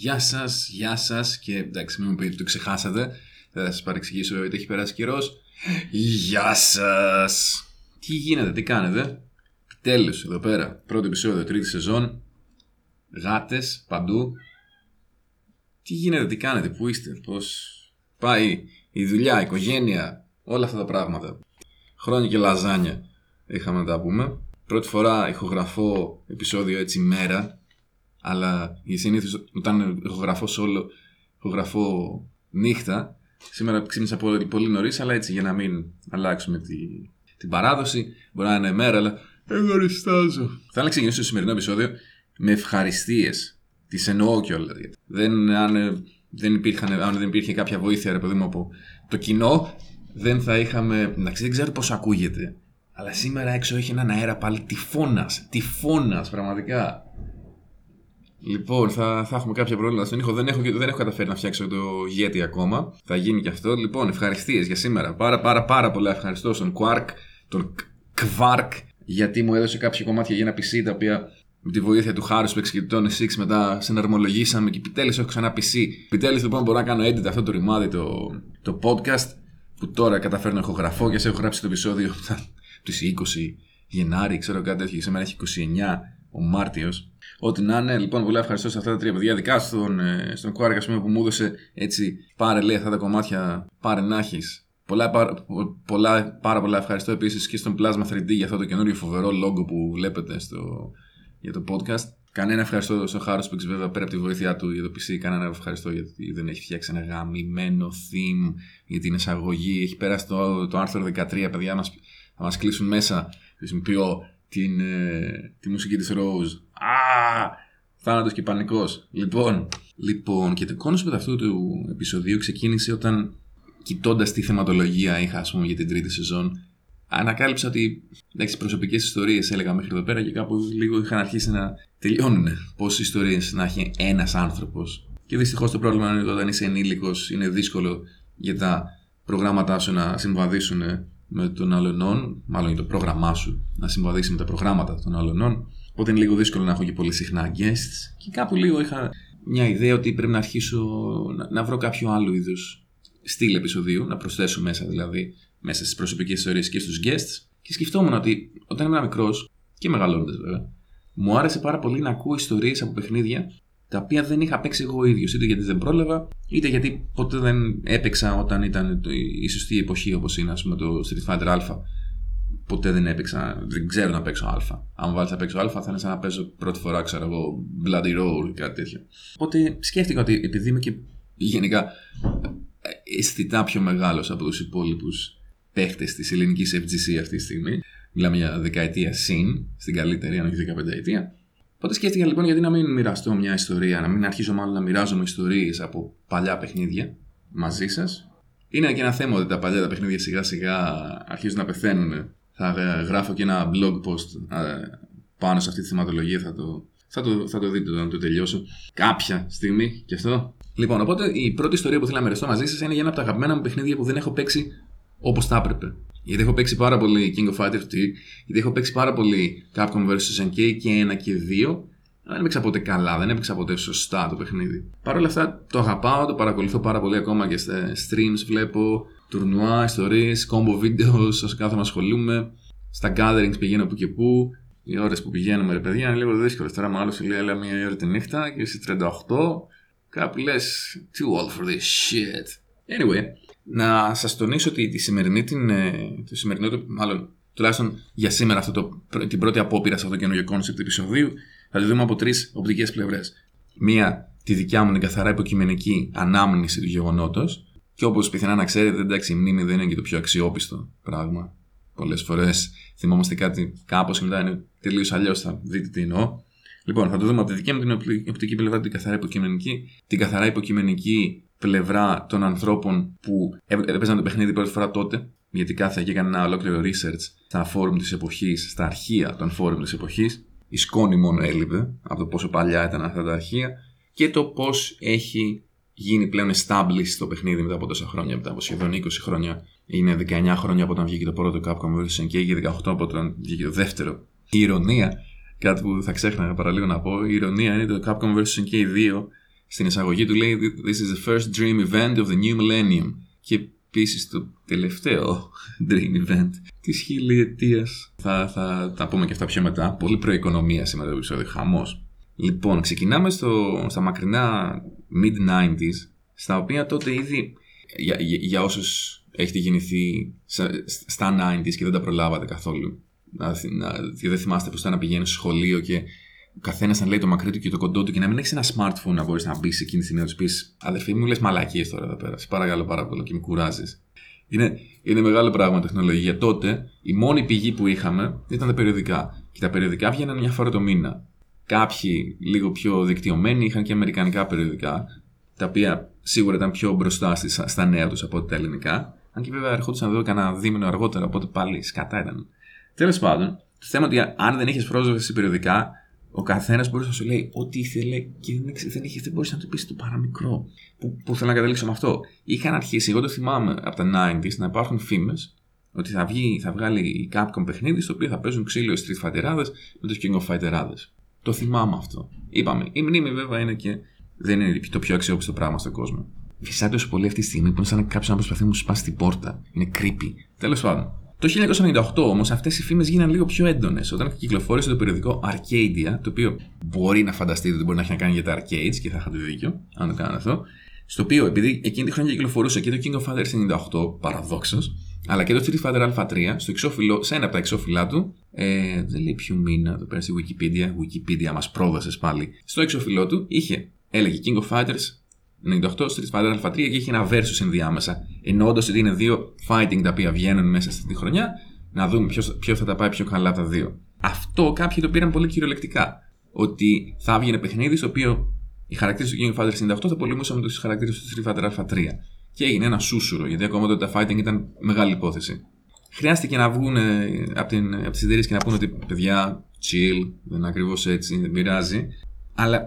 Γεια σας, γεια σας και εντάξει, μην μου πείτε το ξεχάσατε. Θα σας παρεξηγήσω γιατί έχει περάσει καιρός. Γεια σας! Τι γίνεται, τι κάνετε; Τέλος, εδώ πέρα. Πρώτο επεισόδιο, τρίτη σεζόν. Γάτες παντού. Τι γίνεται, τι κάνετε, πού είστε, πώς πάει η δουλειά, η οικογένεια, όλα αυτά τα πράγματα. Χρόνια και λαζάνια είχαμε να τα πούμε. Πρώτη φορά ηχογραφώ επεισόδιο έτσι μέρα, αλλά η συνήθως όταν ηχογραφώ solo, ηχογραφώ νύχτα. Σήμερα ξύπνησα πολύ, πολύ νωρίς, αλλά έτσι για να μην αλλάξουμε τη, την παράδοση. Μπορεί να είναι μέρα, αλλά ευχαριστάζω. Θα να ξεκινήσω το σημερινό επεισόδιο με ευχαριστίες. Τις εννοώ κιόλας. Δεν, αν, δεν, υπήρχαν, αν δεν υπήρχε κάποια βοήθεια, ρε παιδί μου, από το κοινό, δεν θα είχαμε. Εντάξει, δεν ξέρω πώς ακούγεται. Αλλά σήμερα έξω έχει έναν αέρα πάλι τυφώνας. Τυφώνας, πραγματικά. Λοιπόν, θα, θα έχουμε κάποια πρόβλημα στον ήχο. Δεν έχω, δεν έχω καταφέρει να φτιάξω το Yeti ακόμα. Θα γίνει και αυτό. Λοιπόν, ευχαριστίες για σήμερα. Πάρα, πάρα, πάρα πολλά ευχαριστώ στον Quark, τον Quark, γιατί μου έδωσε κάποια κομμάτια για ένα PC τα οποία με τη βοήθεια του Χάρου που και του Tony μετά συναρμολογήσαμε και επιτέλους έχω ξανά PC. Επιτέλους λοιπόν μπορώ να κάνω edit αυτό το ρημάδι το, το podcast που τώρα καταφέρνω να ηχογραφώ και σε έχω γράψει το επεισόδιο του 20 Γενάρη, ξέρω κάτι τέτοιο, σήμερα έχει 29 ο Μάρτιος. Ό,τι να είναι, λοιπόν, πολύ ευχαριστώ σε αυτά τα τρία παιδιά. Δικά στον, ε, στον Κουάρκα που μου έδωσε έτσι, πάρε λέει αυτά τα κομμάτια, πάρε να έχεις. Πολλά, πάρα, πολλά, πάρα πολλά ευχαριστώ επίσης και στον Plasma 3D για αυτό το καινούριο φοβερό logo που βλέπετε στο, για το podcast. Κανένα ευχαριστώ στον Χάρος που βέβαια πέρα από τη βοήθειά του για το PC. Κανένα ευχαριστώ γιατί δεν έχει φτιάξει ένα γαμημένο theme για την εισαγωγή. Έχει περάσει το, το άρθρο 13, παιδιά μας θα μας κλείσουν μέσα. Χρησιμοποιώ την, ε, τη μουσική της Rose. Α! Θάνατος και πανικός. Λοιπόν, λοιπόν, και το concept αυτού του επεισοδίου ξεκίνησε όταν κοιτώντας τη θεματολογία είχα, ας πούμε, για την τρίτη σεζόν, ανακάλυψα ότι εντάξει, προσωπικές ιστορίες έλεγα μέχρι εδώ πέρα και κάπου λίγο είχαν αρχίσει να τελειώνουν. Πόσες ιστορίες να έχει ένας άνθρωπος. Και δυστυχώς το πρόβλημα είναι ότι όταν είσαι ενήλικος είναι δύσκολο για τα προγράμματά σου να συμβαδίσουν με τον αλλονών, μάλλον για το πρόγραμμά σου να συμβαδίσει με τα προγράμματα των αλλονών. Οπότε είναι λίγο δύσκολο να έχω και πολύ συχνά guests. Και κάπου λίγο είχα μια ιδέα ότι πρέπει να αρχίσω να, να βρω κάποιο άλλο είδου στυλ επεισοδίου, να προσθέσω μέσα δηλαδή, μέσα στις προσωπικές ιστορίες και στους guests. Και σκεφτόμουν ότι όταν ήμουν μικρός και μεγαλώνοντας βέβαια, μου άρεσε πάρα πολύ να ακούω ιστορίες από παιχνίδια τα οποία δεν είχα παίξει εγώ ίδιος, είτε γιατί δεν πρόλαβα, είτε γιατί ποτέ δεν έπαιξα όταν ήταν η σωστή εποχή όπως είναι, ας πούμε, το Street Fighter Α. Ποτέ δεν έπαιξα, δεν ξέρω να παίξω Α. Αν βάλεις να παίξω Α, θα είναι σαν να παίζω πρώτη φορά, ξέρω εγώ, Bloody Roar ή κάτι τέτοιο. Οπότε σκέφτηκα ότι επειδή είμαι και γενικά αισθητά πιο μεγάλος από τους υπόλοιπους παίχτες της ελληνικής FGC αυτή τη στιγμή, μιλάμε για δεκαετία συν, στην καλύτερη, αν όχι δεκαπενταετία, Οπότε σκέφτηκα λοιπόν γιατί να μην μοιραστώ μια ιστορία, να μην αρχίσω μάλλον να μοιράζομαι ιστορίες από παλιά παιχνίδια μαζί σας. Είναι και ένα θέμα ότι τα παλιά τα παιχνίδια σιγά σιγά αρχίζουν να πεθαίνουν. Θα γράφω και ένα blog post πάνω σε αυτή τη θεματολογία, θα το, θα το, θα το δείτε όταν το τελειώσω. Κάποια στιγμή και αυτό. Λοιπόν, οπότε η πρώτη ιστορία που θέλω να μοιραστώ μαζί σας είναι για ένα από τα αγαπημένα μου παιχνίδια που δεν έχω παίξει όπως θα έπρεπε. Γιατί έχω παίξει πάρα πολύ King of Fighters 2, γιατί έχω παίξει πάρα πολύ Capcom vs. NK και 1 και 2. Δεν έπαιξα ποτέ καλά, δεν έπαιξα ποτέ σωστά το παιχνίδι. Παρ' όλα αυτά το αγαπάω, το παρακολουθώ πάρα πολύ ακόμα και στα streams. Βλέπω τουρνουά, ιστορίες, combo videos, όσο κάθομαι ασχολούμαι. Στα gatherings πηγαίνω που και που. Οι ώρες που πηγαίνουμε, ρε παιδιά, είναι λίγο δύσκολες. Τώρα, μάλλον σου λέει, έλα μία ώρα τη νύχτα και είσαι 38. Κάπου λες, too old for this shit. Anyway, να σας τονίσω ότι τη σημερινή, την, ε, το σημερινό, μάλλον τουλάχιστον για σήμερα αυτό το, την πρώτη απόπειρα σε αυτό το καινούργιο concept επεισοδίου θα τη δούμε από τρεις οπτικές πλευρές. Μία, τη δικιά μου την καθαρά υποκειμενική ανάμνηση του γεγονότος. Και όπως πιθανά να ξέρετε, εντάξει, η μνήμη δεν είναι και το πιο αξιόπιστο πράγμα. Πολλές φορές θυμόμαστε κάτι κάπως και μετά είναι τελείως αλλιώς. Θα δείτε τι εννοώ. Λοιπόν, θα το δούμε από τη δική μου την οπτική πλευρά, την καθαρά υποκειμενική. Την καθαρά υποκειμενική πλευρά των ανθρώπων που έπαιζαν το παιχνίδι πρώτη φορά τότε, γιατί κάθισα και έκανα ένα ολόκληρο research στα φόρουμ της εποχής, στα αρχεία των φόρουμ της εποχής. Η σκόνη μόνο έλειπε από το πόσο παλιά ήταν αυτά τα αρχεία και το πώς έχει γίνει πλέον established το παιχνίδι μετά από τόσα χρόνια, μετά από σχεδόν 20 χρόνια. Είναι 19 χρόνια από όταν βγήκε το πρώτο Capcom vs. και 18 από όταν βγήκε το δεύτερο. Η ηρωνία, κάτι που θα ξέχναγα παραλίγο να πω, η ηρωνία είναι ότι το Capcom vs. 2 στην εισαγωγή του λέει This is the first dream event of the new millennium. Και επίσης το τελευταίο dream event της χιλιετίας. Θα, θα τα πούμε και αυτά πιο μετά. Πολύ προοικονομία σήμερα το επεισόδιο. Χαμός. Λοιπόν, ξεκινάμε στο, στα μακρινά mid-90s, στα οποία τότε ήδη για, για, για όσους έχετε γεννηθεί στα 90s και δεν τα προλάβατε καθόλου. Να, να, δεν θυμάστε πώς ήταν να πηγαίνεις στο σχολείο και ο καθένας να λέει το μακρύ του και το κοντό του και να μην έχεις ένα smartphone να μπορείς να μπεις σε εκείνη τη στιγμή να τους πεις Αδερφή μου, λες μαλακίες τώρα εδώ πέρα. Σε παρακαλώ πάρα πολύ και με κουράζεις. Είναι, είναι μεγάλο πράγμα τεχνολογία. Τότε η μόνη πηγή που είχαμε ήταν τα περιοδικά. Και τα περιοδικά βγαίναν μια φορά το μήνα. Κάποιοι λίγο πιο δικτυωμένοι είχαν και αμερικανικά περιοδικά, τα οποία σίγουρα ήταν πιο μπροστά στα νέα τους από τα ελληνικά. Αν και βέβαια ερχόντουσαν εδώ κανένα δίμηνο αργότερα, οπότε πάλι σκατά ήταν. Τέλος πάντων, το θέμα ότι αν δεν είχες πρόσβαση σε περιοδικά, ο καθένας μπορούσε να σου λέει ό,τι ήθελε και δεν, δεν, είχε, δεν μπορούσε να του πεις το παραμικρό. Που, που θέλω να καταλήξω με αυτό. Είχαν αρχίσει, εγώ το θυμάμαι από τα 90s, να υπάρχουν φήμες ότι θα, βγει, θα βγάλει η Capcom παιχνίδι στο οποίο θα παίζουν ξύλο Street Fighter με τους King of Fighter. Το θυμάμαι αυτό. Είπαμε, η μνήμη βέβαια είναι και δεν είναι το πιο αξιόπιστο πράγμα στον κόσμο. Φυσάει τόσο πολύ αυτή τη στιγμή που είναι σαν κάποιος να προσπαθεί να μου σπάσει την πόρτα. Είναι creepy. Τέλος πάντων. Το 1998 όμως αυτές οι φήμες γίνανε λίγο πιο έντονες όταν κυκλοφόρησε το περιοδικό Arcadia, το οποίο μπορεί να φανταστείτε ότι μπορεί να έχει να κάνει για τα arcades και θα είχατε δίκιο, αν το κάνω αυτό. Στο οποίο, επειδή εκείνη τη χρονιά κυκλοφορούσε και το King of Fighters 98, παραδόξως, αλλά και το Street Fighter Alpha 3, στο εξώφυλλο, σε ένα από τα εξώφυλλά του, ε, δεν λέει ποιο μήνα, το πέρα στη Wikipedia, Wikipedia μας πρόδωσε πάλι. Στο εξώφυλλό του είχε, έλεγε King of Fighters 98 Street Fighter Alpha 3 και είχε ένα versus ενδιάμεσα. Εννοώντα ότι είναι δύο fighting τα οποία βγαίνουν μέσα στη χρονιά, να δούμε ποιος θα τα πάει πιο καλά από τα δύο. Αυτό κάποιοι το πήραν πολύ κυριολεκτικά. Ότι θα έβγαινε παιχνίδις στο οποίο οι χαρακτήρες του King of Fighters 98 θα πολεμούσαν με τους χαρακτήρες του Street Fighter Alpha 3. Και έγινε ένα σούσουρο, γιατί ακόμα τότε τα fighting ήταν μεγάλη υπόθεση. Χρειάστηκε να βγουν από, την, από τις εταιρείες και να πούνε ότι παιδιά, chill, δεν είναι ακριβώς έτσι, δεν πειράζει. Αλλά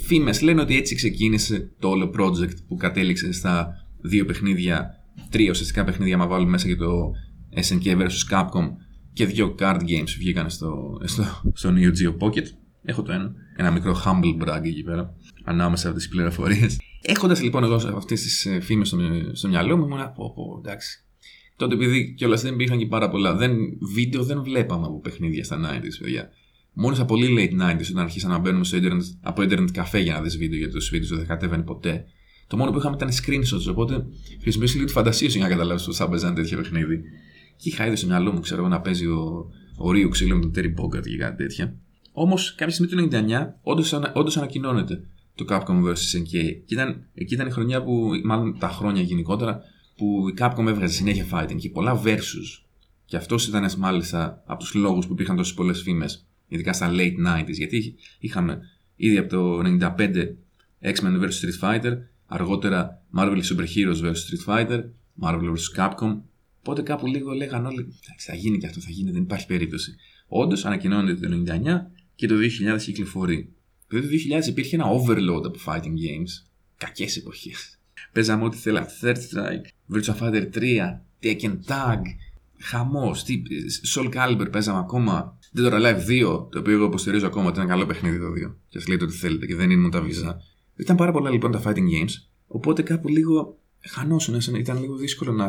φήμες λένε ότι έτσι ξεκίνησε το όλο project που κατέληξε στα δύο παιχνίδια, τρία ουσιαστικά παιχνίδια, μα βάλουμε μέσα και το SNK vs Capcom και δύο card games βγήκαν στο, στο, στο Neo Geo Pocket. Έχω το ένα. Ένα μικρό humble brag εκεί πέρα, ανάμεσα από τις πληροφορίες. Έχοντας λοιπόν εγώ αυτές τις ε, φήμες στο, στο μυαλό μου, ήμουν από, πω, εντάξει. Τότε επειδή κιόλα δεν υπήρχαν και πάρα πολλά. Δεν, βίντεο δεν βλέπαμε από παιχνίδια στα 90s, παιδιά. Μόνος στα πολύ late 90s, όταν αρχίσαν να μπαίνουμε στο internet, από internet καφέ για να δεις βίντεο, γιατί το βίντεο δεν κατέβαινε ποτέ. Το μόνο που είχαμε ήταν screenshots, οπότε χρησιμοποιήσεις λίγο τη φαντασία σου για να καταλάβεις πώς θα παίζανε τέτοιο παιχνίδι. Και είχα ήδη στο μυαλό μου, ξέρω εγώ, να παίζει ο, ο Ρίου ξύλο με τον Terry Bogart και κάτι τέτοια. Όμως, κάποια στιγμή το 99, όντως ανακοινώνεται το Capcom vs. SNK. Και ήταν, εκεί ήταν η χρονιά που, μάλλον τα χρόνια γενικότερα, που η Capcom έβγαζε συνέχεια fighting και πολλά versus. Και αυτός ήταν μάλιστα από τους λόγους που υπήρχαν τόσες πολλές φήμες ειδικά στα late 90s, γιατί είχαμε ήδη από το 95 X-Men vs Street Fighter, αργότερα Marvel Super Heroes vs Street Fighter, Marvel vs Capcom. Οπότε κάπου λίγο λέγανε όλοι, θα γίνει και αυτό, θα γίνει, δεν υπάρχει περίπτωση. Όντως ανακοινώνεται το 99 και το 2000 κυκλοφορεί. Το 2000 υπήρχε ένα overload από fighting games. Κακές εποχές. Παίζαμε ό,τι θέλαμε. Third Strike, Virtua Fighter 3, Tekken Tag, χαμός. Soul Calibur παίζαμε ακόμα. Dead or Alive 2, το οποίο εγώ υποστηρίζω ακόμα ότι είναι καλό παιχνίδι το 2. Και ας λέτε ό,τι θέλετε και δεν είναι τα βίζα. Ήταν πάρα πολλά λοιπόν τα fighting games. Οπότε κάπου λίγο χανόσουν. Ήταν λίγο δύσκολο να,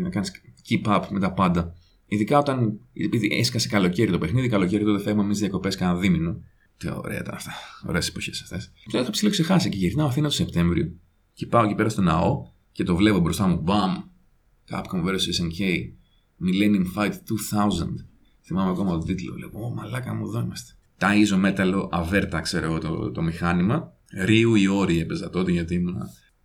να κάνεις keep up με τα πάντα. Ειδικά όταν. Επειδή έσκασε καλοκαίρι το παιχνίδι, καλοκαίρι τότε φεύγουμε εμείς διακοπές κανένα δίμηνο. Τι ωραία ήταν αυτά. Ωραίες εποχές αυτές. Το είχα ψηλό ξεχάσει και γυρνάω Αθήνα το Σεπτέμβριο. Και πάω εκεί πέρα στο ναό και το βλέπω μπροστά μου. Μπαμ! Capcom vs SNK. Millennium Fight 2000. Θυμάμαι ακόμα τον τίτλο. Λέω, Ω, μαλάκα μου, εδώ είμαστε. Ταΐζω μέταλλο, αβέρτα, ξέρω εγώ το, το μηχάνημα. Ρίου ή όρη έπαιζα τότε γιατί ήμουν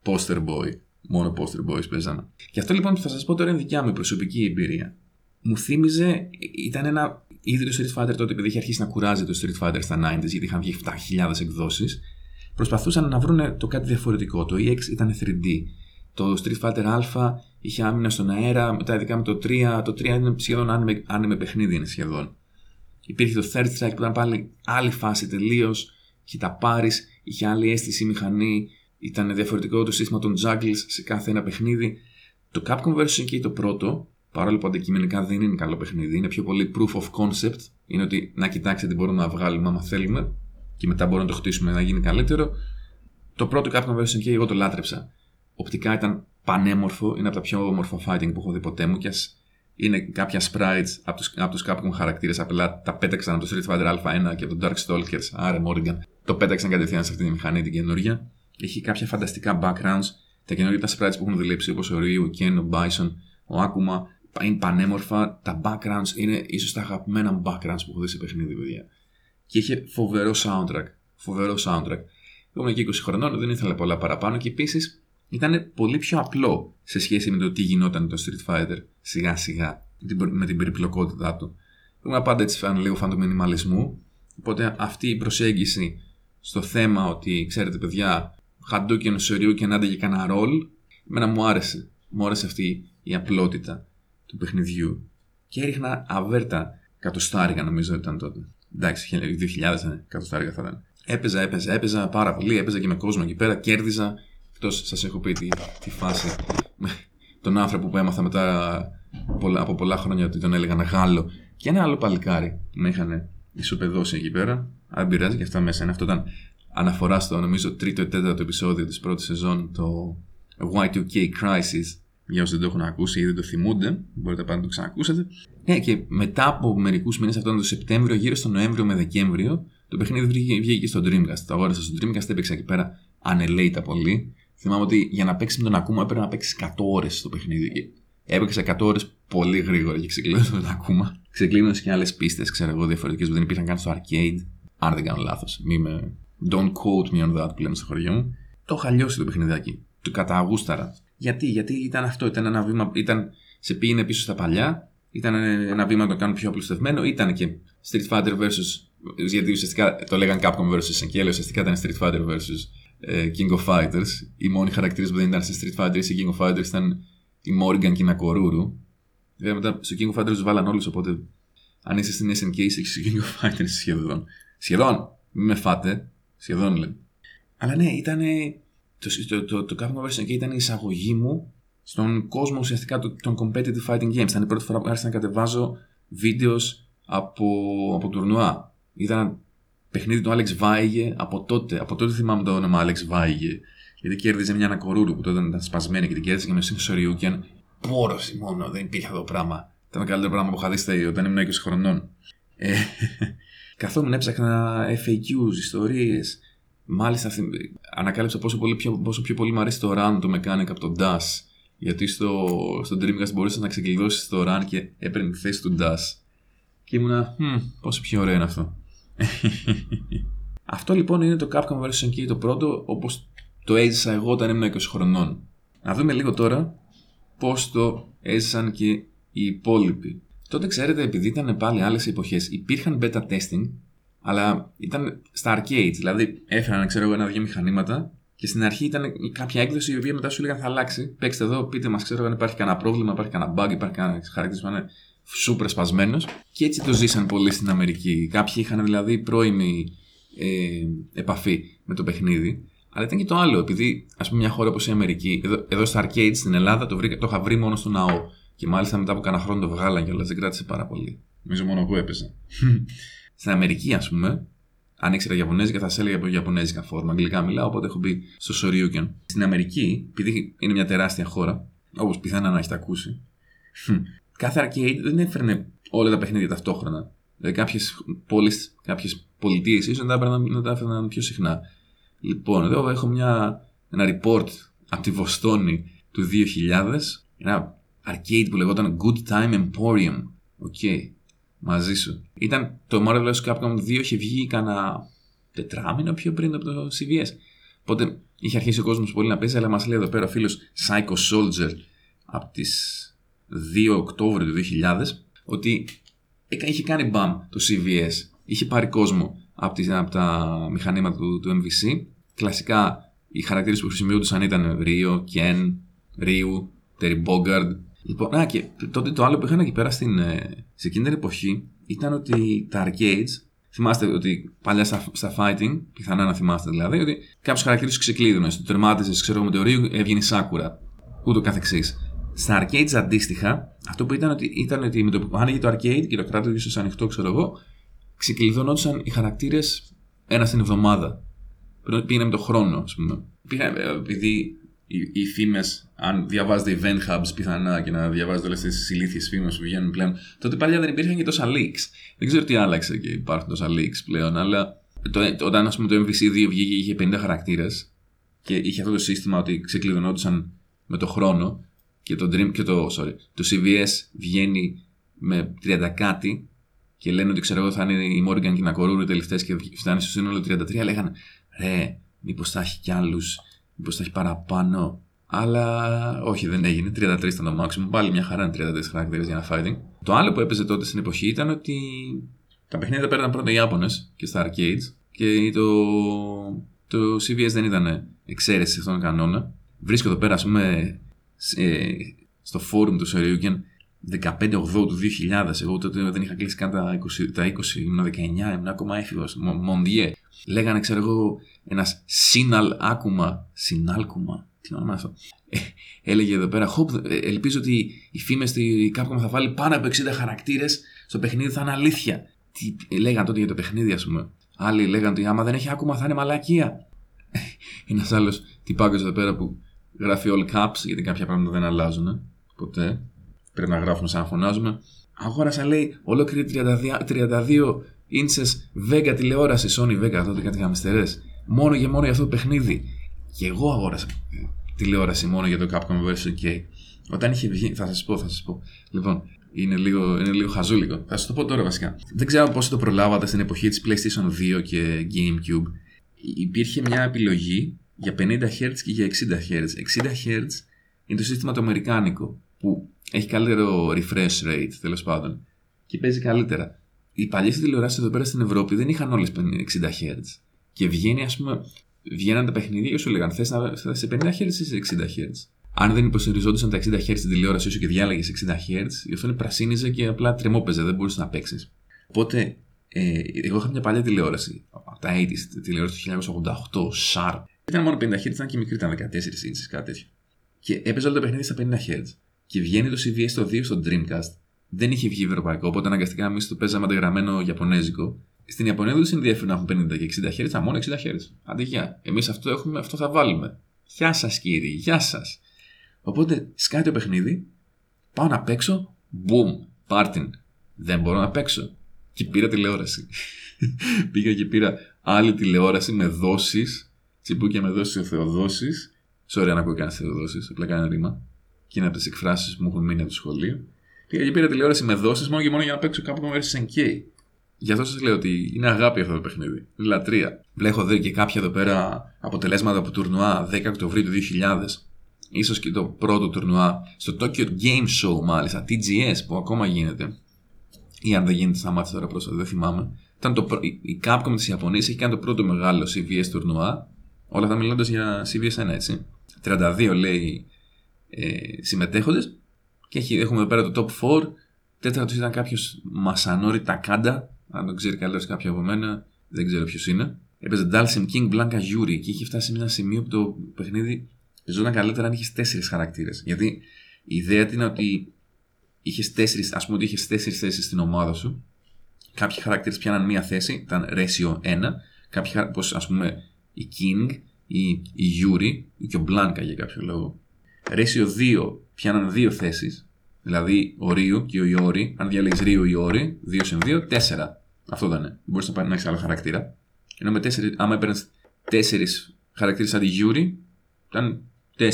poster boy. Μόνο poster boys παίζανε. Και αυτό λοιπόν που θα σας πω τώρα είναι δικιά μου προσωπική εμπειρία. Μου θύμιζε, ήταν ένα ήδη το Street Fighter τότε, επειδή είχε αρχίσει να κουράζει το Street Fighter στα 90s, γιατί είχαν βγει 7.000 εκδόσεις. Προσπαθούσαν να βρουν το κάτι διαφορετικό. Το EX ήταν 3D. Το Street Fighter Alpha είχε άμυνα στον αέρα, μετά ειδικά με το 3, το 3 είναι σχεδόν άνιμε, άνιμε παιχνίδι είναι σχεδόν. Υπήρχε το Third Strike που ήταν πάλι άλλη φάση τελείως και τα πάρει, είχε άλλη αίσθηση η μηχανή, ήταν διαφορετικό το σύστημα των juggles σε κάθε ένα παιχνίδι. Το Capcom vs. εκεί το πρώτο, παρόλο που αντικειμενικά δεν είναι καλό παιχνίδι, είναι πιο πολύ proof of concept. Είναι ότι να κοιτάξετε τι μπορούμε να βγάλουμε άμα θέλουμε και μετά μπορούμε να το χτίσουμε να γίνει καλύτερο. Το πρώτο Capcom vs. SNK εγώ το λάτρεψα. Οπτικά ήταν πανέμορφο, είναι από τα πιο όμορφα fighting που έχω δει ποτέ μου και ας είναι κάποια sprites από τους, από τους Capcom χαρακτήρες απλά τα πέταξαν από το Street Fighter Α1 και από τον Darkstalkers, άρα Morrigan, το πέταξαν κατευθείαν σε αυτή τη μηχανή την καινούργια. Έχει κάποια φανταστικά backgrounds, τα καινούργια τα sprites που έχουν δουλέψει όπως ο Ryu, ο Ken, ο Bison, ο Akuma, είναι πανέμορφα, τα backgrounds είναι ίσως τα αγαπημένα backgrounds που έχω δει σε παιχνίδι, παιδιά. Και είχε φοβερό soundtrack, φοβερό soundtrack. Εγώ ήμουν και 20 χρονών, δεν ήθελα πολλά παραπάνω και επίσης ήταν πολύ πιο απλό σε σχέση με το τι γινόταν το Street Fighter σιγά σιγά με την περιπλοκότητά του. Ήμουν πάντα έτσι φαν, λίγο φαν του μινιμαλισμού. Οπότε αυτή η προσέγγιση στο θέμα ότι ξέρετε παιδιά, χαντούκεν, σωριού και να για κανένα ρολ, εμένα μου άρεσε. Μου άρεσε αυτή η απλότητα του παιχνιδιού. Και έριχνα αβέρτα κατοστάρικα νομίζω ήταν τότε. Εντάξει, 2000 ναι, κατοστάρικα θα ήταν. Έπαιζα, έπαιζα, έπαιζα πάρα πολύ, έπαιζα και με κόσμο εκεί πέρα, κέρδιζα Εκτός σας έχω πει τη, τη φάση με τον άνθρωπο που έμαθα μετά από πολλά χρόνια ότι τον έλεγαν Γάλλο και ένα άλλο παλικάρι που με είχαν ισοπεδώσει εκεί πέρα. Αν δεν πειράζει και αυτά μέσα είναι. Αυτό ήταν αναφορά στο νομίζω τρίτο ή τέταρτο επεισόδιο της πρώτης σεζόν, το Y2K Crisis. Για όσοι δεν το έχουν ακούσει ή δεν το θυμούνται, μπορείτε πάντα να το ξανακούσετε. Ναι, και μετά από μερικούς μήνες, αυτό ήταν το Σεπτέμβριο, γύρω στο Νοέμβριο με Δεκέμβριο, το παιχνίδι βγήκε στο Dreamcast. Το αγόρασα στο Dreamcast, έπαιξα εκεί πέρα ανελέητα πολύ. Θυμάμαι ότι για να παίξει με τον Ακούμα έπρεπε να παίξει 100 ώρες το παιχνίδι. Έπαιξε 100 ώρες πολύ γρήγορα και ξεκλίνωσε τον Ακούμα. Ξεκλίνωσε και άλλες πίστες, ξέρω εγώ, διαφορετικές που δεν υπήρχαν καν στο arcade. Αν δεν κάνω λάθος. Μη με. Don't quote me on that που λέμε στο χωριό μου. Το είχα λιώσει το παιχνιδάκι. Του καταγούσταρα. Γιατί, γιατί ήταν αυτό. Ήταν ένα βήμα. Ήταν, σε πήγαινε πίσω στα παλιά. Ήταν ένα βήμα να το κάνουν πιο απλουστευμένο. Ήταν και Street Fighter vs. Γιατί ουσιαστικά το λέγαν Capcom vs. Senkiel. Ουσιαστικά ήταν Street Fighter vs. Ε, King of Fighters. Οι μόνοι χαρακτήρες που δεν ήταν σε Street Fighter ή σε King of Fighters ήταν η Morgan και η Nakoruru. Βέβαια μετά στο King of Fighters τους βάλαν όλους, οπότε αν είσαι στην SNK είσαι στο King of Fighters σχεδόν. Σχεδόν! Μην με φάτε. Σχεδόν λέμε. Αλλά ναι, ήταν. Το, το, το, το Capcom vs. SNK ήταν η εισαγωγή μου στον κόσμο ουσιαστικά των competitive fighting games. Ήταν η πρώτη φορά που άρχισα να κατεβάζω βίντεος από, από τουρνουά. Ήταν παιχνίδι του Άλεξ Βάιγε από τότε. Από τότε θυμάμαι το όνομα Άλεξ Βάιγε. Γιατί κέρδιζε μια Ανακορούρου που τότε ήταν σπασμένη και την κέρδιζε και με Σινσοριούκιαν. Πόρωση μόνο, δεν υπήρχε αυτό το πράγμα. Ήταν το καλύτερο πράγμα που είχα δει όταν ήμουν 20 χρονών. Ε, καθόμουν έψαχνα FAQs, ιστορίες. Μάλιστα ανακάλυψα πόσο, πολύ πιο, πόσο πιο πολύ μου αρέσει το run το mechanic από τον DAS. Γιατί στο, στο Dreamcast μπορούσες να ξεκλειδώσεις το run και έπαιρνε τη θέση του DAS. Και ήμουνα, hm, πόσο πιο ωραίο είναι αυτό. Αυτό λοιπόν είναι το Capcom vs. Senki το πρώτο όπως το έζησα εγώ όταν ήμουν 20 χρονών. Να δούμε λίγο τώρα πώς το έζησαν και οι υπόλοιποι. Τότε ξέρετε επειδή ήταν πάλι άλλες εποχές υπήρχαν beta testing αλλά ήταν στα arcades, δηλαδή έφεραν ξέρω εγώ ένα-δύο μηχανήματα και στην αρχή ήταν κάποια έκδοση η οποία μετά σου λέγανε θα αλλάξει. Παίξτε εδώ, πείτε μας, ξέρω αν υπάρχει κανένα πρόβλημα, υπάρχει κανένα bug, υπάρχει κανένα χαρακτήρας που είναι σούπερ σπασμένος. Και έτσι το ζήσαν πολύ στην Αμερική. Κάποιοι είχαν δηλαδή πρώιμη ε, επαφή με το παιχνίδι. Αλλά ήταν και το άλλο, επειδή ας πούμε μια χώρα όπως η Αμερική, εδώ, εδώ στα arcade στην Ελλάδα το, βρήκα, το είχα βρει μόνο στο ναό. Και μάλιστα μετά από κάνα χρόνο το βγάλαν κιόλας, δεν κράτησε πάρα πολύ. Νομίζω μόνο εγώ έπαιζα. Στην Αμερική, ας πούμε, αν ήξερα Ιαπωνέζικα, θα σε έλεγα από Ιαπωνέζικα φόρμα. Αγγλικά μιλάω, οπότε έχω μπει στο Σοριούκεν. Στην Αμερική, επειδή είναι μια τεράστια χώρα, όπως πιθανά να έχετε ακούσει, κάθε arcade δεν έφερνε όλα τα παιχνίδια ταυτόχρονα. Δηλαδή κάποιες κάποιες πολιτείες ίσως να, να τα έφερναν πιο συχνά. Λοιπόν, εδώ έχω μια, ένα report από τη Βοστόνη του 2000. Ένα arcade που λεγόταν Good Time Emporium. OK. Okay. Μαζί σου. Ήταν το Marvel vs. Capcom 2 είχε βγει κανένα τετράμηνο πιο πριν από το CVS. Οπότε είχε αρχίσει ο κόσμος πολύ να παίζει, αλλά μας λέει εδώ πέρα ο φίλος Psycho Soldier από τις 2 Οκτώβριου του 2000 ότι είχε κάνει μπαμ το CVS. Είχε πάρει κόσμο από, από τα μηχανήματα του, του MVC. Κλασικά οι χαρακτήρες που χρησιμοποιούνταν ήταν Ρίο, Κεν, Ρίου, Terry Bogard. Λοιπόν, α, και τότε το άλλο που είχαν εκεί πέρα στην, ε, σε εκείνη την εποχή ήταν ότι τα arcades, θυμάστε ότι παλιά στα, στα fighting, πιθανά να θυμάστε δηλαδή, ότι κάποιους χαρακτήρες του ξεκλείδωνες. Το τερμάτιζε, ξέρω με το Ρίου, έβγαινε η Σάκουρα. Ούτω καθεξής. Στα arcades αντίστοιχα, αυτό που ήταν ότι, ήταν ότι με το που άνοιγε το arcade και το κράτος ίσως ανοιχτό, ξέρω εγώ, ξεκλειδωνόντουσαν οι χαρακτήρες ένα την εβδομάδα. πήγαινε με το χρόνο, ας πούμε. Πήγα, ε, επειδή οι, οι φήμες, αν διαβάζετε event hubs πιθανά και να διαβάζετε όλες τις ηλίθιες φήμες που βγαίνουν πλέον, τότε παλιά δεν υπήρχαν και τόσα leaks. Δεν ξέρω τι άλλαξε και υπάρχουν τόσα leaks πλέον, αλλά το, όταν ας πούμε, το MVC2 βγήκε είχε 50 χαρακτήρες και είχε αυτό το σύστημα ότι ξεκλειδωνόντουσαν με το χρόνο και το, Dream, και το, sorry, το CVS βγαίνει με 30 κάτι και λένε ότι ξέρω εγώ θα είναι η Morgan και η Νακορούρου οι τελευταίες και φτάνει στο σύνολο 33, λέγανε ρε, μήπως θα έχει κι άλλους, μήπως θα έχει παραπάνω. Αλλά όχι, δεν έγινε. 33 ήταν το maximum. Πάλι μια χαρά είναι 34 χαρακτήρες για ένα fighting. Το άλλο που έπαιζε τότε στην εποχή ήταν ότι τα παιχνίδια τα παίρναν πρώτα οι Ιάπωνες και στα arcades και το, το CVS δεν ήταν εξαίρεση σε αυτόν τον κανόνα. Βρίσκω εδώ πέρα, ας πούμε, στο forum του Σεριούκεν 15-8 του 2000. Εγώ τότε δεν είχα κλείσει καν τα 20, τα 20 ήμουν 19, ήμουν ακόμα έφηβος. Μοντιέ. Λέγανε, ξέρω εγώ, ένας σύναλ άκουμα. Συνάλκουμα. Τι όνομα αυτό. Ε, έλεγε εδώ πέρα, Hope, ε, ελπίζω ότι οι φήμες στη Capcom θα βάλει πάνω από 60 χαρακτήρες στο παιχνίδι, θα είναι αλήθεια. Τι ε, λέγανε τότε για το παιχνίδι, ας πούμε. Άλλοι λέγανε ότι άμα δεν έχει άκουμα θα είναι μαλακία. Ένας άλλος τυπάκος εδώ πέρα που γράφει all caps, γιατί κάποια πράγματα δεν αλλάζουν ποτέ. Πρέπει να γράφουμε σαν να φωνάζουμε. Αγόρασα λέει ολόκληρη 32, 32 ίντσες Vega τηλεόρασης, Sony Vega, τότε κάτι γαμιστερές. Μόνο και μόνο για αυτό το παιχνίδι. Και εγώ αγόρασα τηλεόραση μόνο για το Capcom vs. K. Όταν είχε βγει, θα σας πω, θα σας πω. Λοιπόν, είναι λίγο, είναι λίγο χαζούλικο. Θα σας το πω τώρα βασικά. Δεν ξέρω πώς το προλάβατε στην εποχή της PlayStation 2 και GameCube. Υπήρχε μια επιλογή για 50 Hz και για 60 Hz. 60 Hz είναι το σύστημα το αμερικάνικο που έχει καλύτερο refresh rate τέλος πάντων και παίζει καλύτερα. Οι παλιές τηλεοράσεις εδώ πέρα στην Ευρώπη δεν είχαν όλες 60 Hz. Και βγαίνει, ας πούμε, βγαίναν τα παιχνίδια και σου λέγανε θες να σε 50 Hz ή σε 60 Hz. Αν δεν υποστηριζόντουσαν τα 60 Hz στην τηλεόραση σου και διάλεγε 60 Hz, η οθόνη πρασίνιζε και απλά τρεμόπαιζε, δεν μπορούσες να παίξεις. Οπότε, ε, εγώ είχα μια παλιά τηλεόραση, από τα 80 τηλεόραση του 1988, Sharp. Ήταν μόνο 50 Hz, ήταν και μικρή, ήταν 14 inches, κάτι τέτοιο. Και έπαιζε όλα τα παιχνίδια στα 50 Hz. Και βγαίνει το CVS το 2 στο Dreamcast. Δεν είχε βγει ευρωπαϊκό, οπότε αναγκαστικά εμείς το παίζαμε αντεγραμμένο Ιαπωνέζικο. Στην Ιαπωνία δεν τους ενδιαφέρει να έχουν 50 και 60 χέρια, μόνο 60 χέρια. Αντί για. Εμείς αυτό έχουμε, αυτό θα βάλουμε. Γεια σας κύριε, γεια σας. Οπότε σκάει το παιχνίδι, πάω να παίξω, boom, πάρτιν. Δεν μπορώ να παίξω. Και πήρα τηλεόραση. Πήγα και πήρα άλλη τηλεόραση με δόσεις. Τσιμπούκια με δόσεις ο Θεοδόσης. Sorry αν ακούω κανένας Θεοδόσης, απλά κανένα ρήμα και είναι από τις εκφράσεις που μου έχουν μείνει από το σχολείο. Πήγα και πήρα τηλεόραση με δόσεις μόνο και μόνο για να παίξω κάπου vs NK. Γι' αυτό σας λέω ότι είναι αγάπη αυτό το παιχνίδι. Λατρεία. Βλέπω δει και κάποια εδώ πέρα αποτελέσματα από τουρνουά 10 Οκτωβρίου του 2000. Ίσως και το πρώτο τουρνουά στο Tokyo Game Show μάλιστα, TGS που ακόμα γίνεται. Ή αν δεν γίνεται, σταμάτησε τώρα πρόσφατα, δεν θυμάμαι. Ήταν το, η Capcom της Ιαπωνίας έχει κάνει το πρώτο μεγάλο CVS τουρνουά. Όλα αυτά μιλώντας για CVS 1, έτσι. 32 λέει ε, συμμετέχοντες. Και έχουμε εδώ πέρα το top 4. Τέταρτος ήταν κάποιος Μασανόρι Τακάντα. Αν τον ξέρει καλύτερος κάποιο από μένα, δεν ξέρω ποιος είναι. Έπαιζε Dalsim King Blanca Yuri και είχε φτάσει σε ένα σημείο που το παιχνίδι ζώταν καλύτερα αν είχες τέσσερις χαρακτήρες. Γιατί η ιδέα είναι ότι είχες τέσσερις, ας πούμε ότι είχες τέσσερις θέσεις στην ομάδα σου. Κάποιοι χαρακτήρες πιάναν μία θέση, ήταν ratio 1. Κάποιοι, όπως ας πούμε η King, η, η Yuri ή και ο Blanca για κάποιο λόγο. Ratio 2 πιάναν δύο θέσεις. Δηλαδή ο Ρίου και ο Ιόρι. Αν διάλεγε Ρίου ή Ιόρι, 2 συν 2, 4. Αυτό ήταν. Μπορείς να, να έχεις άλλο χαρακτήρα. Ενώ με 4, άμα έπαιρνες 4 χαρακτήρες σαν τη Yuri, ήταν 4.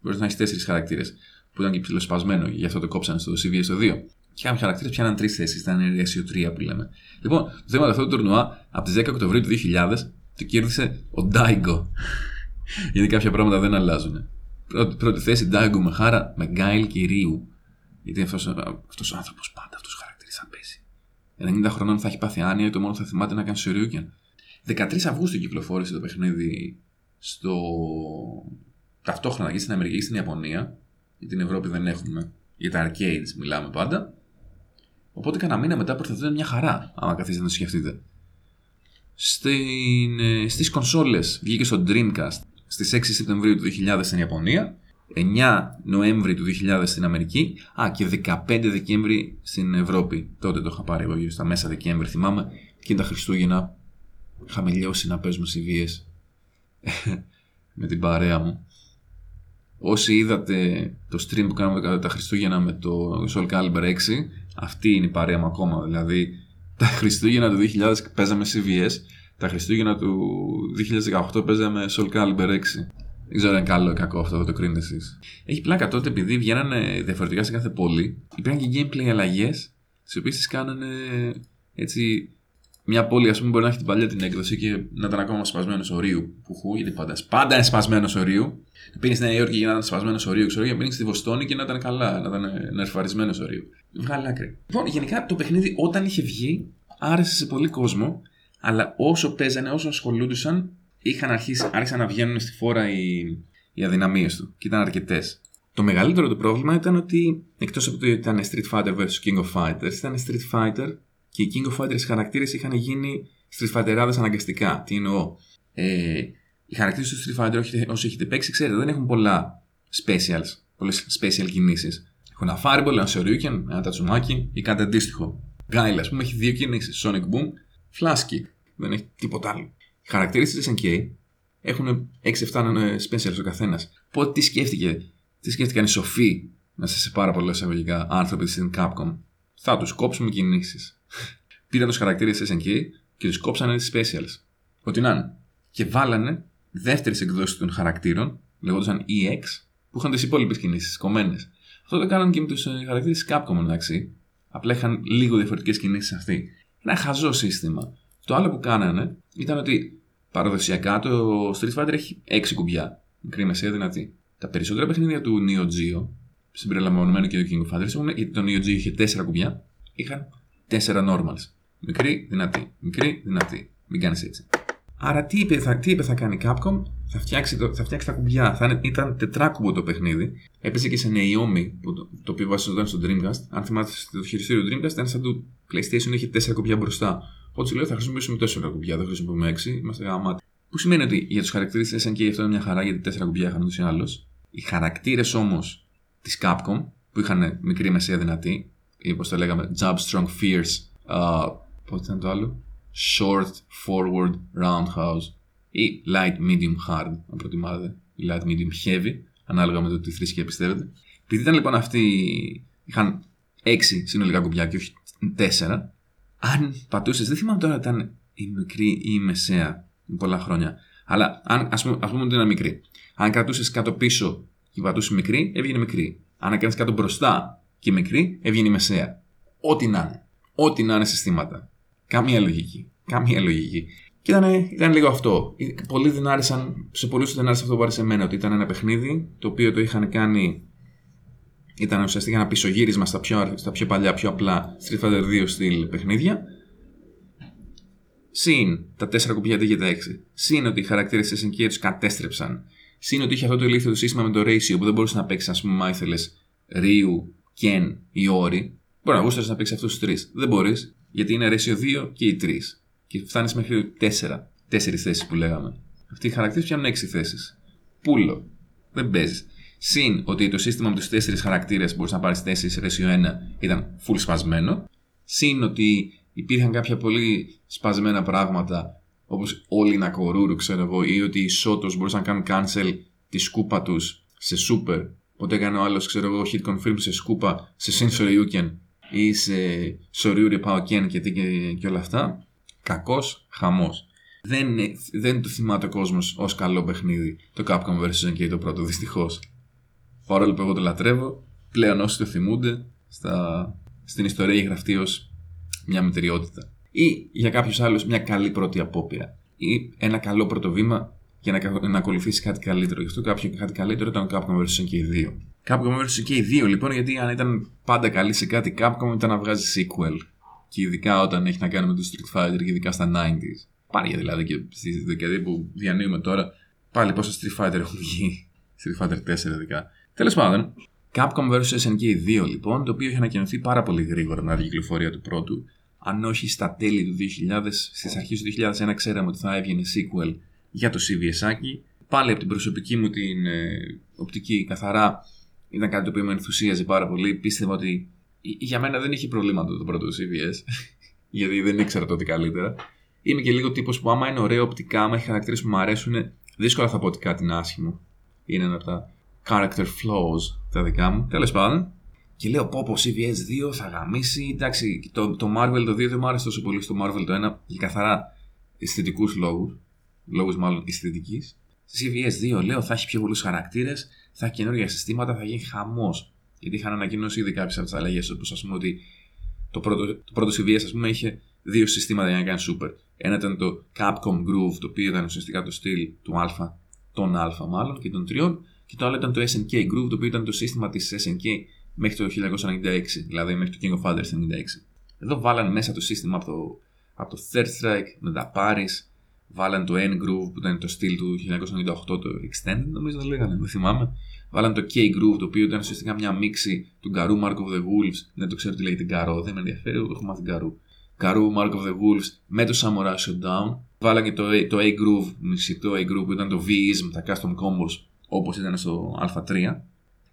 Μπορείς να έχεις 4 χαρακτήρες. Που ήταν και ψιλοσπασμένο, γι' αυτό το κόψανε στο CVS το 2. Και άλλοι χαρακτήρες πιάναν 3 θέσεις. Ήταν Ratio 3 που λέμε. Λοιπόν, το θέμα αυτό το τουρνουά από τις 10 Οκτωβρίου του 2000 το κέρδισε ο Ντάιγκο. Γιατί κάποια πράγματα δεν αλλάζουν. Πρώτη, πρώτη θέση Ντάγκο με χάρα, με Γκάιλ και Ρίου. Γιατί αυτός αυτός ο άνθρωπος πάντα αυτού του χαρακτήρε θα πέσει. 90 χρονών θα έχει πάθει άνοια, το μόνο που θα θυμάται να κάνει Σουριούκεν. 13 Αυγούστου κυκλοφόρησε το παιχνίδι στο. Ταυτόχρονα και στην Αμερική και στην Ιαπωνία. Για την Ευρώπη δεν έχουμε. Για τα arcades μιλάμε πάντα. Οπότε κανένα μήνα μετά προθετούνται μια χαρά, άμα καθίσετε να το σκεφτείτε. Στην, ε, στις κονσόλες βγήκε στο Dreamcast Στις 6 Σεπτεμβρίου του 2000 στην Ιαπωνία, 9 Νοέμβρη του 2000 στην Αμερική, α και 15 Δεκέμβρη στην Ευρώπη. Τότε το είχα πάρει εγώ στα μέσα Δεκέμβρη θυμάμαι και τα Χριστούγεννα είχαμε λιώσει να παίζουμε βίες με την παρέα μου. Όσοι είδατε το stream που κάναμε τα Χριστούγεννα με το Soul Calibur 6, αυτή είναι η παρέα μου ακόμα. Δηλαδή, τα Χριστούγεννα του 2000 παίζαμε CVS, τα Χριστούγεννα του 2018 παίζαμε Soul Calibur 6. Δεν ξέρω αν είναι καλό ή κακό αυτό, θα το κρίνετε εσείς. Έχει πλάκα τότε επειδή βγαίνανε διαφορετικά σε κάθε πόλη, υπήρχαν και gameplay αλλαγές, τις οποίες τις κάνανε έτσι. Μια πόλη, ας πούμε, μπορεί να έχει την παλιά την έκδοση και να ήταν ακόμα σπασμένος ορίου. Πουχού, γιατί πάντα, πάντα είναι σπασμένος ορίου. Να πήγαινε στη Νέα Υόρκη για να ήταν σπασμένος ορίου, ξέρω, για να πήγαινε στη Βοστόνη και να ήταν καλά, να ήταν νερφαρισμένο ορίου. Βγάλει άκρη. Λοιπόν, γενικά το παιχνίδι όταν είχε βγει άρεσε σε πολύ κόσμο, αλλά όσο παίζανε, όσο ασχολούντουσαν, είχαν αρχίσει, άρχισαν να βγαίνουν στη φόρα οι, οι αδυναμίες του και ήταν αρκετές. Το μεγαλύτερο του πρόβλημα ήταν ότι εκτός από το ότι ήταν Street Fighter vs King of Fighters, ήταν Street Fighter και οι King of Fighters χαρακτήρες είχαν γίνει Street Fighterάδες αναγκαστικά. Τι εννοώ; Ε, οι χαρακτήρες του Street Fighter, όσοι έχετε παίξει, ξέρετε, δεν έχουν πολλά specials, πολλές special κινήσεις. Έχουν ένα Fireball, ένα Shoryuken, ένα Tatsumaki ή κάτι αντίστοιχο. Γκάιλ, ας πούμε, έχει δύο κινήσεις. Sonic Boom, Flash Kick. Δεν έχει τίποτα άλλο. Οι χαρακτήρε τη SNK έχουν 6-7 specials ο καθένας. Πότε τι σκέφτηκε, τι σκέφτηκαν οι σοφοί, μέσα σε πάρα πολλά εισαγωγικά άνθρωποι στην Capcom. Θα τους κόψουμε κινήσεις. Πήραν τους χαρακτήρε τη SNK και τους κόψανε τις specials. Ό,τι να είναι. Και βάλανε δεύτερες εκδόσεις των χαρακτήρων, λεγόντουσαν EX, που είχαν τις υπόλοιπες κινήσεις, κομμένες. Αυτό το κάνανε και με τους ε, χαρακτήρες της Capcom εντάξει. Απλά είχαν λίγο διαφορετικές κινήσεις αυτοί. Ένα χαζό σύστημα. Το άλλο που κάνανε ήταν ότι παραδοσιακά το Street Fighter έχει 6 κουμπιά. Μικρή, μεσαία, δυνατή. Τα περισσότερα παιχνίδια του Neo Geo, συμπεριλαμβανομένου και του King of Fighters, γιατί το Neo Geo είχε 4 κουμπιά, είχαν 4 normals. Μικρή, δυνατή. Μικρή, δυνατή. Μην κάνεις έτσι. Άρα τι είπε, θα, τι είπε θα κάνει η Capcom, θα φτιάξει, το, θα φτιάξει τα κουμπιά. Θα ήταν τετράκουμπο το παιχνίδι. Έπαιζε και σε Naomi, που το, το οποίο βασιζόταν στο Dreamcast. Αν θυμάστε, το χειριστήριο του Dreamcast ήταν σαν το PlayStation, είχε τέσσερα κουμπιά μπροστά. Οπότε λέω θα χρησιμοποιήσουμε τέσσερα κουμπιά, δεν χρησιμοποιούμε έξι, είμαστε γαμάτι. Που σημαίνει ότι για τους χαρακτήρες της SNK αυτό είναι μια χαρά γιατί τέσσερα κουμπιά είχαν ούτως ή άλλως. Οι χαρακτήρες όμως της Capcom που είχαν μικρή μεσαία δυνατή, ή όπως το λέγαμε, Jab Strong Fierce, uh, πώς ήταν το άλλο, Short Forward Roundhouse ή Light Medium Hard, αν προτιμάτε, ή Light Medium Heavy, ανάλογα με το τι θρησκεία πιστεύετε. Επειδή ήταν λοιπόν αυτοί, είχαν έξι συνολικά κουμπιά και όχι τέσσερα, αν πατούσες, δεν θυμάμαι τώρα ήταν η μικρή ή η μεσαία πολλά χρόνια. Αλλά αν, ας, πούμε, ας πούμε ότι είναι μικρή. Αν κρατούσες κάτω πίσω και πατούσες μικρή, έβγαινε μικρή. Αν έκανε κάτω μπροστά και μικρή, έβγαινε μεσαία. Ό,τι να είναι. Ό,τι να είναι συστήματα. Καμία λογική. Καμία λογική. Και ήταν, ήταν λίγο αυτό. Πολλοί δεν άρεσαν, σε πολλούς δεν άρεσε αυτό που άρεσε εμένα, ότι ήταν ένα παιχνίδι το οποίο το είχαν κάνει. Ήταν ουσιαστικά ένα πισωγύρισμα στα πιο, στα πιο παλιά, πιο απλά Street Fighter 2 στυλ παιχνίδια. Συν τα 4 κουμπιά αντί για τα 6. Συν ότι οι χαρακτήρες της SNK τους κατέστρεψαν. Συν ότι είχε αυτό το ηλίθιο το σύστημα με το ratio που δεν μπορούσες να παίξεις, ας πούμε, αν ήθελες Ρίου, Ken ή Όρη. Μπορεί να γούσταρες να παίξεις αυτούς τους τρεις. Δεν μπορείς, γιατί είναι ratio 2 και οι 3. Και φτάνεις μέχρι 4. Τέσσερις θέσεις που λέγαμε. Αυτοί οι χαρακτήρες πιάνουν 6 θέσεις. Πούλο. Δεν παίζεις. Συν ότι το σύστημα με τους 4 χαρακτήρες μπορείς να πάρεις 4 ratio 1 ήταν full σπασμένο. Συν ότι υπήρχαν κάποια πολύ σπασμένα πράγματα όπως όλοι να κορούρου, ξέρω εγώ, ή ότι οι Σότο μπορούσαν να κάνουν cancel τη σκούπα τους σε super. Οπότε έκανε ο άλλος, ξέρω εγώ, hit confirm σε σκούπα, σε Sin Shoryuken ή σε Shoryuri Paoken και, και, και όλα αυτά. Κακός χαμός. Δεν, δεν το θυμάται ο κόσμος ως καλό παιχνίδι το Capcom vs. και το πρώτο, δυστυχώς. Παρόλο που εγώ το λατρεύω, πλέον όσοι το θυμούνται, στα, στην ιστορία έχει γραφτεί ως μια μετριότητα. Ή για κάποιους άλλους μια καλή πρώτη απόπειρα. Ή ένα καλό πρώτο βήμα για να, να ακολουθήσει κάτι καλύτερο. Γι' αυτό κάποιο κάτι καλύτερο ήταν ο Capcom vs. SNK 2. Capcom vs. SNK 2 λοιπόν, γιατί αν ήταν πάντα καλή σε κάτι Capcom ήταν να βγάζει sequel. Και ειδικά όταν έχει να κάνει με το Street Fighter και ειδικά στα 90s. Πάλι δηλαδή και στη δεκαετία που διανύουμε τώρα, πάλι πόσα Street Fighter έχουν βγει. Street Fighter 4 ειδικά. Τέλος πάντων, Capcom vs. SNK 2 λοιπόν, το οποίο είχε ανακοινωθεί πάρα πολύ γρήγορα με την κυκλοφορία του πρώτου. Αν όχι στα τέλη του 2000, στις αρχές του 2001 ξέραμε ότι θα έβγαινε sequel για το CVS. Πάλι από την προσωπική μου την ε, οπτική καθαρά ήταν κάτι το οποίο με ενθουσίαζε πάρα πολύ. Πίστευα ότι για μένα δεν είχε προβλήματα το πρώτο CVS, γιατί δεν ήξερα τότε καλύτερα. Είμαι και λίγο τύπος που άμα είναι ωραίο οπτικά, άμα έχει χαρακτήρες που μου αρέσουν, Δύσκολα θα πω ότι κάτι είναι άσχημο. Είναι ένα από τα character flaws τα δικά μου. Τέλος πάντων. Και λέω πω πω CVS 2 θα γαμίσει. Εντάξει, το, το Marvel το 2 δεν μου άρεσε τόσο πολύ στο Marvel το 1 για καθαρά αισθητικούς λόγους. Λόγους μάλλον αισθητικής. Στη CVS 2 λέω θα έχει πιο πολλούς χαρακτήρες, θα έχει καινούργια συστήματα, θα γίνει χαμός. Γιατί είχαν ανακοινώσει ήδη κάποιες από τις αλλαγές, όπως ας πούμε ότι το πρώτο, το πρώτο CVS ας πούμε είχε δύο συστήματα για να κάνει super. Ένα ήταν το Capcom Groove, το οποίο ήταν ουσιαστικά το στυλ του Α, των Α μάλλον και των τριών. Και το άλλο ήταν το SNK Groove, το οποίο ήταν το σύστημα της SNK μέχρι το 1996, δηλαδή μέχρι το King of Fighters 96. Εδώ βάλαν μέσα το σύστημα από το, από το Third Strike με τα Paris, βάλαν το N Groove που ήταν το στυλ του 1998, το Extended νομίζω το λέγανε, δεν θυμάμαι. Βάλαν το K Groove το οποίο ήταν ουσιαστικά μια μίξη του Garou Mark of the Wolves. Δεν το ξέρω τι λέγεται Garou, δεν με ενδιαφέρει, έχω μάθει Garou. Garou Mark of the Wolves με το Samurai Showdown. Βάλαν και το, το A Groove, μισητό A Groove που ήταν το V-ism, τα custom combos όπως ήταν στο Α3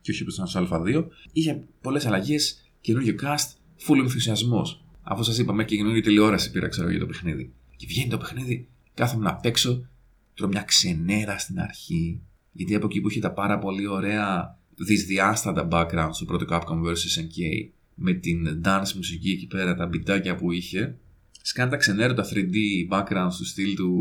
και όχι όπως ήταν στο Α2. Είχε πολλές αλλαγές, καινούριο cast, full ενθουσιασμός. Αφού σας είπα, μέχρι και καινούργια τηλεόραση πήρα ξέρω για το παιχνίδι. Και βγαίνει το παιχνίδι, κάθομαι να παίξω, τρώω μια ξενέρα στην αρχή. Γιατί από εκεί που είχε τα πάρα πολύ ωραία δυσδιάστατα backgrounds στο πρώτο Capcom vs. SNK με την dance μουσική εκεί πέρα, τα μπιτάκια που είχε, σκάνε τα ξενέρωτα 3D backgrounds του στυλ του,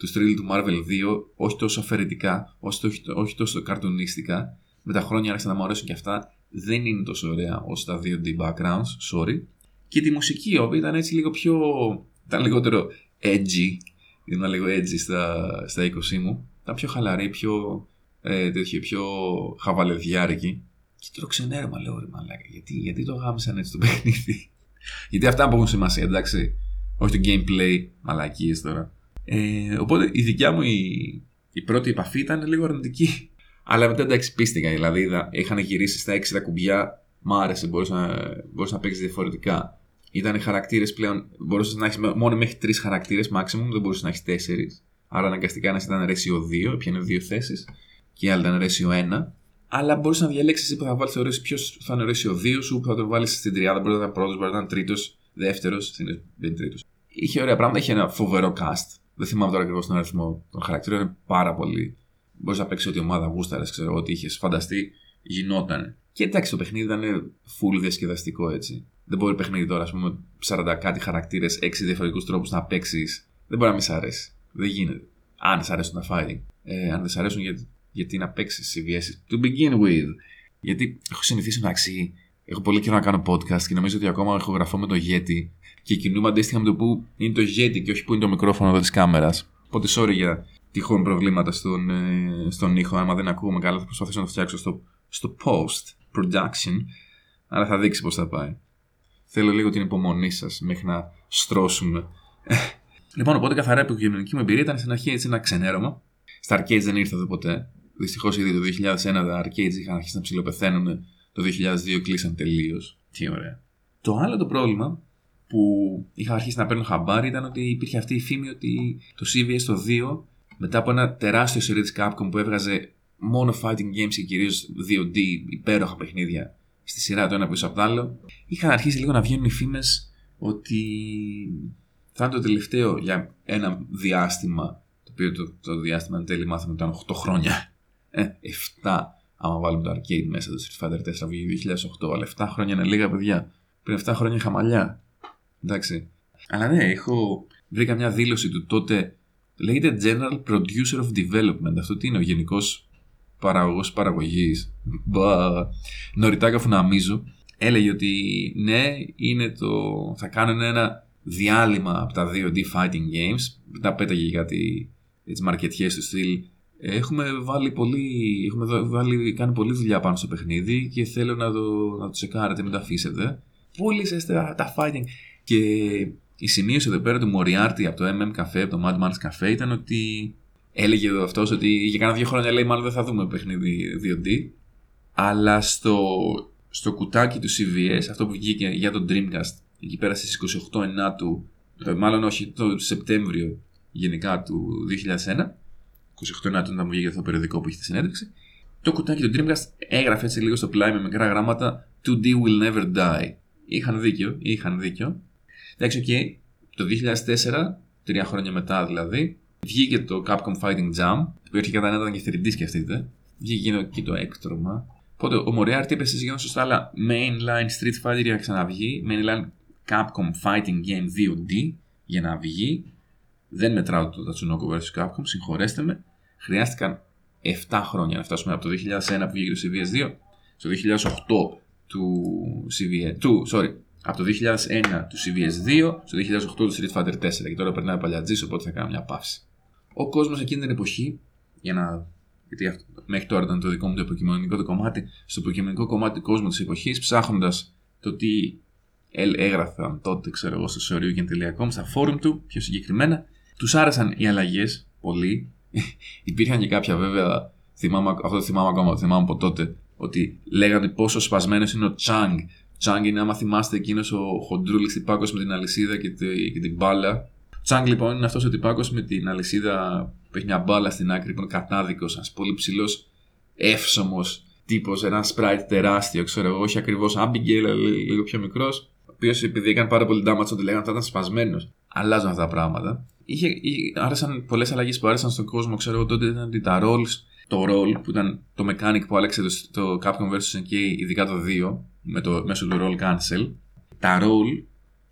του στυλ του Marvel 2, όχι τόσο αφαιρετικά, όχι, όχι τόσο καρτουνίστικα. Με τα χρόνια άρχισαν να μου αρέσουν και αυτά. Δεν είναι τόσο ωραία όσο τα 2D backgrounds, sorry. Και τη μουσική, η οποία ήταν έτσι λίγο πιο. ήταν λιγότερο edgy. Ήταν λίγο edgy στα, στα 20 μου. Ήταν πιο χαλαρή, πιο. Ε, τέτοιο, πιο χαβαλεδιάρικη. Και το ξενέρωμα, λέω ρε μαλάκα, γιατί, γιατί το γάμισαν έτσι το παιχνίδι; γιατί αυτά που έχουν σημασία, εντάξει. Όχι το gameplay, μαλακίες τώρα. Ε, οπότε η δικιά μου η, η πρώτη επαφή ήταν λίγο αρνητική. Αλλά μετά εντάξει πίστηκα, δηλαδή είδα, είχαν γυρίσει στα 6 τα κουμπιά, μ' άρεσε, μπορούσε να, μπορούσε να παίξεις διαφορετικά. Ήταν χαρακτήρες πλέον, μπορούσες να έχεις μόνο μέχρι 3 χαρακτήρες maximum, δεν μπορούσες να έχεις 4. Άρα αναγκαστικά ένας ήταν ratio 2, έπιανε δύο θέσεις, και η άλλη ήταν ratio 1. Αλλά μπορούσες να διαλέξεις εσύ που θα βάλεις θεωρήσει ποιος θα είναι ratio 2 σου, που θα το βάλεις στην τριάδα. Μπορεί να ήταν πρώτος, μπορεί να ήταν τρίτος, δεύτερος, δεν είναι τρίτος. Είχε ωραία πράγματα, είχε ένα φοβερό cast. Δεν θυμάμαι τώρα ακριβώς τον αριθμό των χαρακτήρων, είναι πάρα πολύ. Μπορείς να παίξεις ό,τι ομάδα γούσταρες, ξέρω, ό,τι είχες φανταστεί, γινόταν. Και εντάξει, το παιχνίδι ήταν full διασκεδαστικό έτσι. Δεν μπορεί παιχνίδι τώρα, ας πούμε, 40 κάτι χαρακτήρες, 6 διαφορετικούς τρόπους να παίξεις. Δεν μπορεί να μην σ' αρέσει. Δεν γίνεται. Αν σ' αρέσουν τα fighting. Ε, αν δεν σ' αρέσουν, γιατί, γιατί να παίξεις CVS. To begin with. Γιατί έχω συνηθίσει να Έχω πολύ καιρό να κάνω podcast και νομίζω ότι ακόμα έχω γραφώ με το Yeti και κινούμαι αντίστοιχα με το που είναι το Yeti και όχι που είναι το μικρόφωνο εδώ της κάμερας. Οπότε sorry για τυχόν προβλήματα στον, ε, στον ήχο. Άμα δεν ακούμε καλά, θα προσπαθήσω να το φτιάξω στο, στο post production. Αλλά θα δείξει πώς θα πάει. Θέλω λίγο την υπομονή σας μέχρι να στρώσουμε. λοιπόν, οπότε καθαρά η επικοινωνική μου εμπειρία ήταν στην αρχή έτσι ένα ξενέρωμα. Στα arcades δεν ήρθα εδώ ποτέ. Δυστυχώς ήδη το 2001 τα arcades είχαν αρχίσει να ψηλοπεθαίνουν. Το 2002 κλείσαν τελείως. Τι ωραία. Το άλλο το πρόβλημα που είχα αρχίσει να παίρνω χαμπάρι ήταν ότι υπήρχε αυτή η φήμη ότι το CVS το 2 μετά από ένα τεράστιο σερί της Capcom που έβγαζε μόνο fighting games και κυρίως 2D υπέροχα παιχνίδια στη σειρά το ένα πίσω από το άλλο, είχαν αρχίσει λίγο να βγαίνουν οι φήμες ότι θα είναι το τελευταίο για ένα διάστημα. Το οποίο το, το διάστημα εν τέλει μάθαμε ήταν 8 χρόνια. Ε, 7 άμα βάλουμε το arcade μέσα, το Street Fighter 4 βγήκε 2008. Αλλά 7 χρόνια είναι λίγα παιδιά. Πριν 7 χρόνια είχα μαλλιά. Εντάξει. Αλλά ναι, έχω. Βρήκα μια δήλωση του τότε. Λέγεται General Producer of Development. Αυτό τι είναι, ο γενικός παραγωγός παραγωγής. Νωριτάκα Φουναμίζου. Έλεγε ότι ναι, είναι το. Θα κάνουν ένα διάλειμμα από τα 2D fighting games. Τα πέταγε κάτι έτσι μαρκετιές του στυλ. Έχουμε βάλει πολύ, έχουμε βάλει, κάνει πολλή δουλειά πάνω στο παιχνίδι και θέλω να το, να το τσεκάρετε, μην το αφήσετε. Πούλησες τα, τα fighting. Και η σημείωση εδώ πέρα του Μοριάρτη από το MM Cafe, από το Mad Man's Cafe ήταν ότι έλεγε εδώ αυτός ότι για κάνα δύο χρόνια λέει μάλλον δεν θα δούμε παιχνίδι 2D. Αλλά στο, στο κουτάκι του CVS, αυτό που βγήκε για τον Dreamcast, εκεί πέρα στις 28 Ενάτου, μάλλον όχι το Σεπτέμβριο γενικά του 2001, 28 Ενάτου όταν μου βγήκε το περιοδικό που είχε τη συνέντευξη, το κουτάκι του Dreamcast έγραφε έτσι λίγο στο πλάι με μικρά γράμματα 2D will never die. Είχαν δίκιο, είχαν δίκιο. Εντάξει, OK, okay. το 2004, τρία χρόνια μετά δηλαδή, Βγήκε το Capcom Fighting Jam, που έρχεται κατά ήταν και 3D σκεφτείτε. Βγήκε και το έκτρωμα. Οπότε ο Moriarty είπε στι σωστά, αλλά mainline Street Fighter για να ξαναβγεί, mainline Capcom Fighting Game 2D για να βγει. Δεν μετράω το Tatsunoko vs Capcom, συγχωρέστε με. Χρειάστηκαν 7 χρόνια να φτάσουμε από το 2001 που βγήκε το CVS 2 στο 2008 του CVS, του, sorry, από το 2001 τους CVS 2 στο 2008 τους Street Fighter 4 και τώρα περνάει παλιατζής οπότε θα κάνω μια παύση. Ο κόσμος εκείνη την εποχή, για να γιατί αυτό, μέχρι τώρα ήταν το δικό μου το υποκειμενικό το κομμάτι, στο υποκειμενικό κομμάτι του κόσμου της εποχής, ψάχνοντας το τι έγραφαν τότε, ξέρω εγώ, στο soryugen.com, στα φόρουμ του πιο συγκεκριμένα, τους άρεσαν οι αλλαγές πολύ. Υπήρχαν και κάποια βέβαια, θυμάμαι, αυτό το θυμάμαι ακόμα, το θυμάμαι από τότε, ότι λέγανε πόσο σπασμένος είναι ο Chang. Chang είναι, άμα θυμάστε, εκείνος ο χοντρούλης τυπάκος με την αλυσίδα και, τη, και την μπάλα. Chang λοιπόν είναι αυτός ο τυπάκος με την αλυσίδα που έχει μια μπάλα στην άκρη που είναι κατάδικος, ένας πολύ ψηλός, εύσωμος τύπος, ένα sprite τεράστιο, ξέρω εγώ, όχι ακριβώς Abigail, αλλά λίγο πιο μικρός. Ο οποίος επειδή έκανε πάρα πολύ damage, ότι λέγανε ότι ήταν σπασμένος. Αλλάζουν αυτά τα πράγματα. Είχε, άρεσαν πολλές αλλαγές που άρεσαν στον κόσμο, ξέρω εγώ τότε ήταν ότι τα rolls, το roll που ήταν το mechanic που άλλαξε το, το Capcom vs. NK, ειδικά το 2, με το, μέσω του roll cancel. Τα roll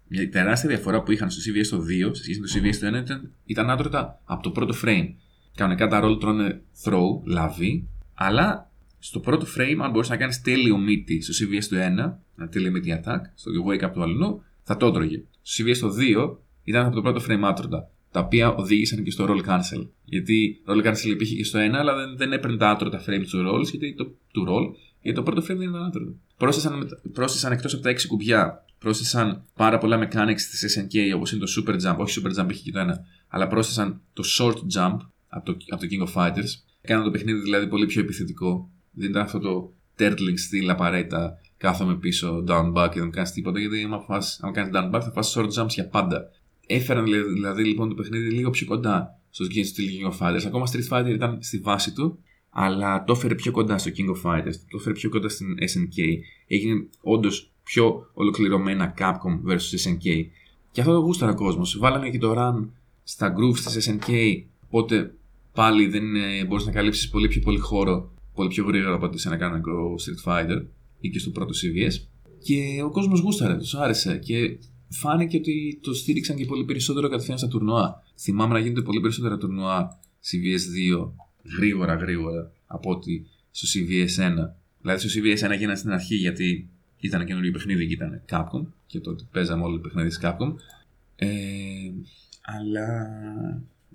μια τεράστια διαφορά που είχαν στο CVS το 2 σε σχέση με το CVS το 1 ήταν, ήταν άτρωτα από το πρώτο frame. Κανονικά τα roll τρώνε throw, λαβή, αλλά στο πρώτο frame, αν μπορούσε να κάνεις τέλειο μύτη στο CVS το 1, ένα τέλειο μύτη attack, στο wake up του αλλού, θα το έτρωγε. Στο CVS το 2 ήταν από το πρώτο frame άτρωτα. Τα οποία οδήγησαν και στο roll cancel. Γιατί roll cancel υπήρχε και στο 1, αλλά δεν, δεν έπαιρνε τα άτρωτα frame του rolls, γιατί το, του roll, γιατί το πρώτο frame δεν ήταν άτρωτο. Πρόσθεσαν, πρόσθεσαν εκτός από τα 6 κουμπιά πρόσθεσαν πάρα πολλά mechanics της SNK όπως είναι το Super Jump, όχι Super Jump είχε και το ένα, αλλά πρόσθεσαν το Short Jump από το, από το King of Fighters. Έκαναν το παιχνίδι δηλαδή πολύ πιο επιθετικό. Δεν ήταν αυτό το turtling style απαραίτητα κάθομαι πίσω down back και δεν κάνεις τίποτα γιατί άμα, φας, άμα κάνεις down back θα φας short jumps για πάντα. Έφεραν δηλαδή λοιπόν το παιχνίδι λίγο πιο κοντά στο King of Fighters. Ακόμα Street Fighter ήταν στη βάση του, αλλά το έφερε πιο κοντά στο King of Fighters, το έφερε πιο κοντά στην SNK. Έγινε όντως πιο ολοκληρωμένα Capcom vs SNK. Και αυτό το γούσταρα ο κόσμος. Βάλανε και το run στα grooves της SNK, οπότε πάλι δεν μπορείς να καλύψεις πολύ πιο πολύ χώρο πολύ πιο γρήγορα από ότι σε ένα κανονικό Street Fighter ή και στο πρώτο CVS. Και ο κόσμος γούσταρε, τους άρεσε και φάνηκε ότι το στήριξαν και πολύ περισσότερο κατευθείαν στα τουρνουά. Θυμάμαι να γίνονται πολύ περισσότερα τουρνουά CVS 2 γρήγορα γρήγορα από ότι στο CVS 1. Δηλαδή στο CVS 1 γίνανε στην αρχή γιατί ήταν καινούριο παιχνίδι και ήταν Capcom και τότε παίζαμε όλοι παιχνίδι της Capcom. Ε, αλλά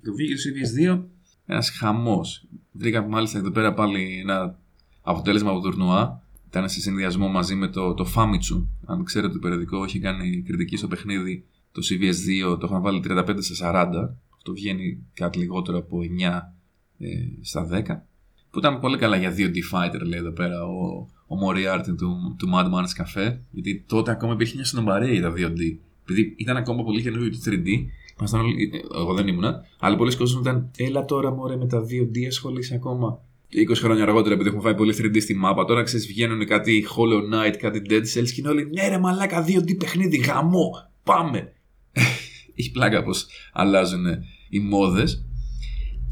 το βγήκε στο CVS 2 ένας χαμός. Βρήκα μάλιστα εδώ πέρα πάλι ένα αποτέλεσμα από το τουρνουά. Ήταν σε συνδυασμό μαζί με το, το Famitsu. Αν ξέρετε το περιοδικό, έχει κάνει κριτική στο παιχνίδι το CVS 2, το είχαν βάλει 35 στα 40. Αυτό βγαίνει κάτι λιγότερο από 9 ε, στα 10. Που ήταν πολύ καλά για 2D fighter, λέει εδώ πέρα ο, ο Moriarty του, του Mad Man's Cafe. Γιατί τότε ακόμα υπήρχε μια συνομπαρία για τα 2D. Επειδή ήταν ακόμα πολύ καινούργιο το 3D, όλοι, εγώ δεν ήμουνα, αλλά πολλοί κόσμοι ήταν, έλα τώρα μωρέ με τα 2D ασχολείσαι ακόμα. 20 χρόνια αργότερα, επειδή έχουμε φάει πολύ 3D στη μάπα, τώρα ξέρεις, βγαίνουν κάτι Hollow Knight, κάτι Dead Cells και είναι όλοι, ναι ρε μαλάκα 2D παιχνίδι, γαμό, πάμε. Έχει πλάκα πω αλλάζουν οι μόδες.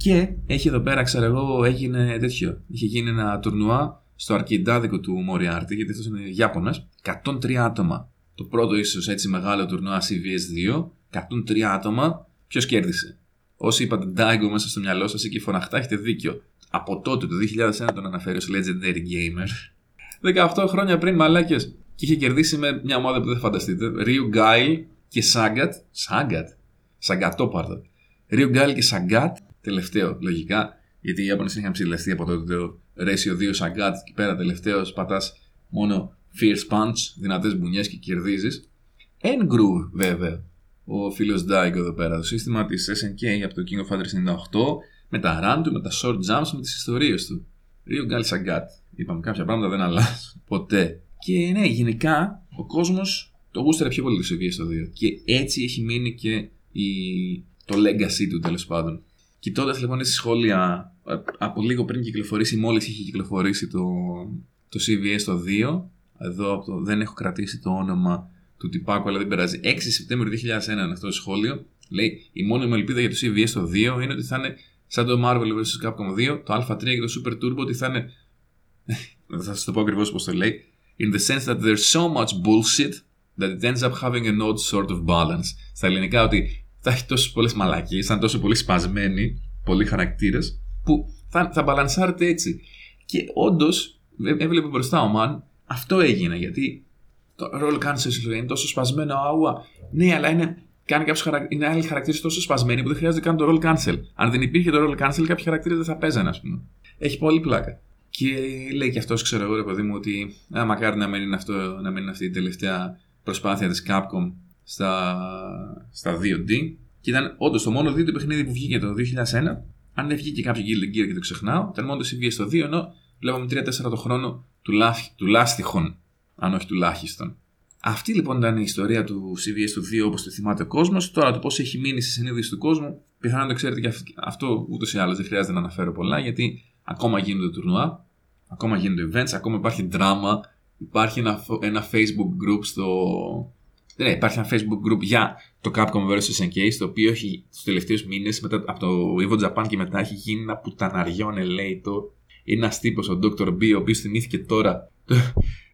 Και έχει εδώ πέρα, ξέρω εγώ, έγινε τέτοιο. Είχε γίνει ένα τουρνουά στο αρκιντάδικο του Μοριάρτη, γιατί αυτός είναι Ιάπωνας. 103 άτομα. Το πρώτο ίσως έτσι μεγάλο τουρνουά CVS 2. 103 άτομα. Ποιος κέρδισε; Όσοι είπατε Daigo μέσα στο μυαλό σας και φωναχτά, έχετε δίκιο. Από τότε, το 2001, τον αναφέρει ως Legendary Gamer. 18 χρόνια πριν, μαλάκες. Και είχε κερδίσει με μια ομάδα που δεν φανταστείτε. Ρίου Γκάιλ και Σάγκατ. Σάγκατ. Σαγκατόπαρδο. Ρίου Γκάιλ και Σαγκάτ τελευταίο λογικά, γιατί οι Ιάπωνες είχαν ψηλευτεί από το, το ratio 2 Σαγκάτ και πέρα τελευταίος πατάς μόνο fierce punch, δυνατές μπουνιές και κερδίζεις. Εν groove βέβαια, ο φίλος Daigo εδώ πέρα, το σύστημα της SNK από το King of Fighters 98, με τα run του, με τα short jumps, με τις ιστορίες του. Ρίο Γκάλι Σαγκάτ. Είπαμε κάποια πράγματα δεν αλλάζουν ποτέ. Και ναι, γενικά ο κόσμος το γούσταρε πιο πολύ το στο 2. Και έτσι έχει μείνει και η... το legacy του τέλος πάντων. Κοιτώντας λοιπόν στη σχόλια ε, από λίγο πριν κυκλοφορήσει, μόλις είχε κυκλοφορήσει το, το CVS το 2. Εδώ το, δεν έχω κρατήσει το όνομα του τυπάκου, αλλά δεν περάζει. 6 Σεπτέμβριο 2001 είναι αυτό το σχόλιο. Λέει η μόνη ελπίδα για το CVS το 2 είναι ότι θα είναι σαν το Marvel vs. Capcom 2, το Α3 και το Super Turbo ότι θα είναι. θα σας το πω ακριβώς πώ το λέει. In the sense that there's so much bullshit that it ends up having an odd sort of balance. Στα ελληνικά ότι θα έχει τόσες πολλές μαλακίες, θα είναι τόσο πολύ σπασμένοι, πολλοί χαρακτήρες, που θα, θα μπαλανσάρεται έτσι. Και όντως, έβλεπε μπροστά ο Μαν, αυτό έγινε γιατί το roll cancel είναι τόσο σπασμένο, αούα. Ναι, αλλά είναι, κάνει κάποιους χαρακ... είναι άλλοι χαρακτήρες τόσο σπασμένοι που δεν χρειάζεται καν το roll cancel. Αν δεν υπήρχε το roll cancel, κάποιοι χαρακτήρες δεν θα παίζανε, ας πούμε. Έχει πολύ πλάκα. Και λέει και αυτός, ξέρω εγώ, ρε παιδί μου, ότι α, μακάρι να μην, είναι αυτό, να μην είναι αυτή η τελευταία προσπάθεια της Capcom στα, στα 2D. Και ήταν όντως το μόνο 2D παιχνίδι που βγήκε το 2001. Αν δεν βγήκε κάποιο Guild Gear και το ξεχνάω, ήταν μόνο το CVS στο 2, ενώ βλέπαμε 3-4 το χρόνο τουλάχιστον, αν όχι τουλάχιστον. Αυτή λοιπόν ήταν η ιστορία του CVS του 2 όπως το θυμάται ο κόσμος. Τώρα το πώς έχει μείνει στη συνείδηση του κόσμου, πιθανόν το ξέρετε και αυτό ούτως ή άλλως δεν χρειάζεται να αναφέρω πολλά γιατί ακόμα γίνονται τουρνουά, ακόμα γίνονται events, ακόμα υπάρχει δράμα. Υπάρχει ένα, ένα Facebook group στο. Ναι, υπάρχει ένα Facebook group για το Capcom vs. NK, το οποίο έχει του τελευταίους μήνες από το Evo Japan και μετά έχει γίνει ένα πουταναριόν ελέητο. Είναι ένας τύπος, ο Dr. B, ο οποίος θυμήθηκε τώρα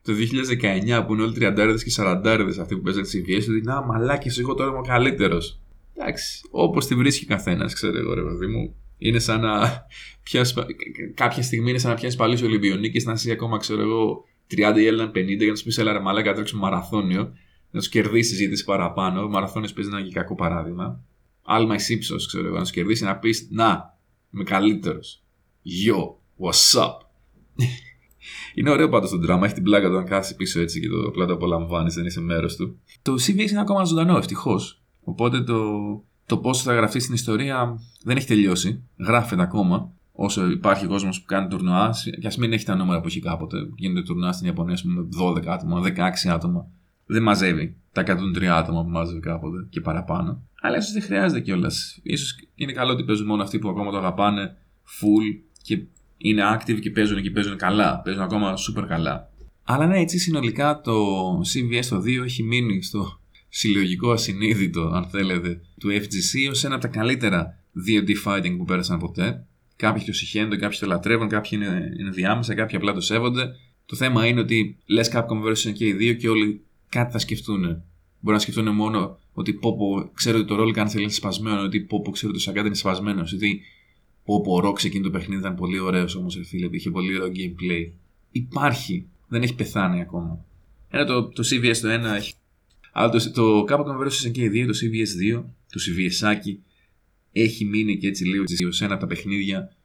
το 2019 που είναι όλοι 30 και 40 αυτοί που παίζουν τις CVS, ότι να μαλάκι, εγώ τώρα είμαι ο καλύτερος. Εντάξει, όπως τη βρίσκει καθένας, ξέρω εγώ, ρε παιδί μου. Είναι σαν να πιάσει. Κάποια στιγμή είναι σαν να πιάσει πάλι Ολυμπιονίκη να είσαι ακόμα, ξέρω εγώ, 30 ή Έλληνα 50 για να σου πεις, έλα ρε μαλάκα, τρέξουμε μαραθώνιο. Να σου κερδίσει ζήτηση παραπάνω. Ο μαραθώνιος παίζει ένα και κακό παράδειγμα. Άλμα ει ύψο, ξέρω εγώ, να σου κερδίσει να πεις, Να, είμαι καλύτερος. Yo, what's up; Είναι ωραίο πάντως το δράμα, έχει την πλάκα του να κάθεσαι πίσω έτσι και το απλά το απολαμβάνεις, δεν είσαι μέρος του. Το CVS είναι ακόμα ζωντανό, ευτυχώς. Οπότε το, το πώς θα γραφτεί στην ιστορία δεν έχει τελειώσει. Γράφεται ακόμα. Όσο υπάρχει κόσμος που κάνει τουρνουά, και ας μην έχει τα νούμερα που έχει κάποτε. Γίνεται τουρνουά στην Ιαπωνία με 12 άτομα, 16 άτομα. Δεν μαζεύει τα 103 άτομα που μάζευε κάποτε και παραπάνω. Αλλά ίσως δεν χρειάζεται κιόλας. σω είναι καλό ότι παίζουν μόνο αυτοί που ακόμα το αγαπάνε full και είναι active και παίζουν και παίζουν καλά. Παίζουν ακόμα super καλά. Αλλά ναι, έτσι συνολικά το CVS το 2 έχει μείνει στο συλλογικό ασυνείδητο, αν θέλετε, του FGC ως ένα από τα καλύτερα 2D fighting που πέρασαν ποτέ. Κάποιοι το συχαίνονται, κάποιοι το λατρεύουν, κάποιοι είναι, είναι διάμεσα, κάποιοι απλά το σέβονται. Το θέμα είναι ότι λες Capcom vs. και οι δύο και όλοι κάτι θα σκεφτούν. Μπορεί να σκεφτούν μόνο ότι πω, πω ξέρω ότι το ρόλο cancel είναι σπασμένο, ότι πω, πω ξέρω ότι το Sagat είναι σπασμένος, ότι Όπου ο Ρόξ εκείνο το παιχνίδι ήταν πολύ ωραίος όμως, φίλε, είχε πολύ ωραίο gameplay. Υπάρχει. Δεν έχει πεθάνει ακόμα. Ένα το, το CVS το 1 έχει. Αλλά το, το Capcom vs. SNK 2, το CVS 2, το CVS άκι, έχει μείνει και έτσι λίγο σε ένα από τα παιχνίδια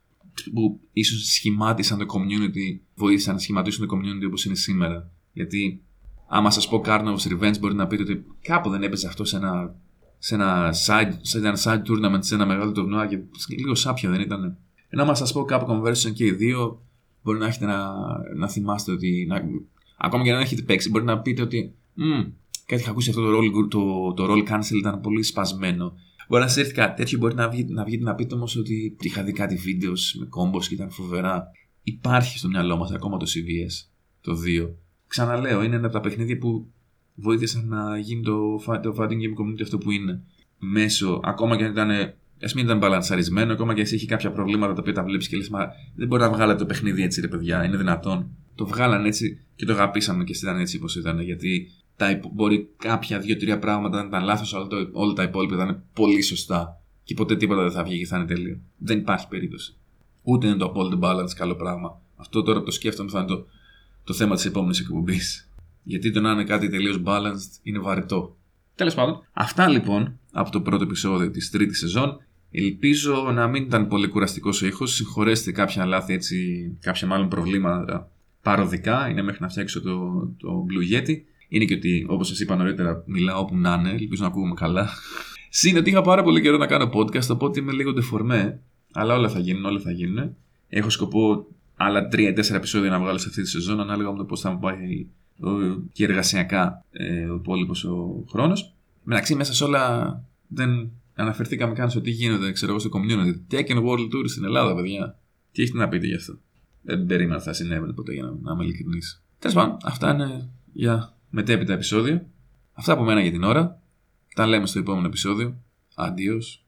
που ίσως σχημάτισαν το community, βοήθησαν να σχηματίσουν το community όπως είναι σήμερα. Γιατί άμα σας πω Carnival's Revenge, μπορεί να πείτε ότι κάπου δεν έπαιζε αυτό σε ένα σε ένα side, σε ένα side tournament, σε ένα μεγάλο τουρνουά και λίγο σάπια δεν ήταν. Ενώ μα σας πω κάπου conversion και οι δύο, μπορεί να έχετε να, να θυμάστε ότι. Να, ακόμα και να έχετε παίξει, μπορεί να πείτε ότι. κάτι είχα ακούσει αυτό το role, το, το role cancel ήταν πολύ σπασμένο. Μπορεί να σα έρθει κάτι τέτοιο, μπορεί να βγείτε να, βγει, να πείτε όμως ότι είχα δει κάτι βίντεος με κόμπος και ήταν φοβερά. Υπάρχει στο μυαλό μας ακόμα το CVS, το 2. Ξαναλέω, είναι ένα από τα παιχνίδια που βοήθησαν να γίνει το, το fighting game community αυτό που είναι. Μέσω, ακόμα και αν ήταν, ας μην ήταν μπαλανσαρισμένο, ακόμα και εσύ έχει κάποια προβλήματα τα οποία τα βλέπεις και λες, Μα δεν μπορεί να βγάλετε το παιχνίδι έτσι, ρε παιδιά, είναι δυνατόν. Το βγάλαν έτσι και το αγαπήσαμε και ήταν έτσι όπως ήταν. Γιατί τα, μπορεί κάποια δύο-τρία πράγματα να ήταν λάθος, αλλά το, όλα τα υπόλοιπα ήταν πολύ σωστά. Και ποτέ τίποτα δεν θα βγει και θα είναι τέλειο. Δεν υπάρχει περίπτωση. Ούτε είναι το απόλυτο balance καλό πράγμα. Αυτό τώρα που το σκέφτομαι θα είναι το, το θέμα της επόμενης εκπομπής. Γιατί το να είναι κάτι τελείως balanced είναι βαρετό. Τέλος πάντων, αυτά λοιπόν από το πρώτο επεισόδιο της τρίτης σεζόν. Ελπίζω να μην ήταν πολύ κουραστικός ο ήχος. Συγχωρέστε κάποια λάθη, έτσι, κάποια μάλλον προβλήματα παροδικά. Είναι μέχρι να φτιάξω το, το Blue Yeti. Είναι και ότι, όπως σας είπα νωρίτερα, μιλάω όπου να είναι. Ελπίζω να ακούγομαι καλά. Συν ότι είχα πάρα πολύ καιρό να κάνω podcast, οπότε είμαι λίγο ντεφορμέ. Αλλά όλα θα γίνουν, όλα θα γίνουν. Έχω σκοπό άλλα 3-4 επεισόδια να βγάλω σε αυτή τη σεζόν, ανάλογα με το πώς θα μου πάει και εργασιακά ε, ο υπόλοιπος ο χρόνος. Μεταξύ, μέσα σε όλα δεν αναφερθήκαμε καν σε τι γίνεται ξέρω εγώ, στο community. Tekken World Tour στην Ελλάδα, παιδιά. Τι έχετε να πείτε γι' αυτό; Δεν περίμενα ότι θα συνέβαινε ποτέ για να, να είμαι ειλικρινής. Τέλος πάντων, αυτά είναι για μετέπειτα επεισόδιο. Αυτά από μένα για την ώρα. Τα λέμε στο επόμενο επεισόδιο. Αντίος.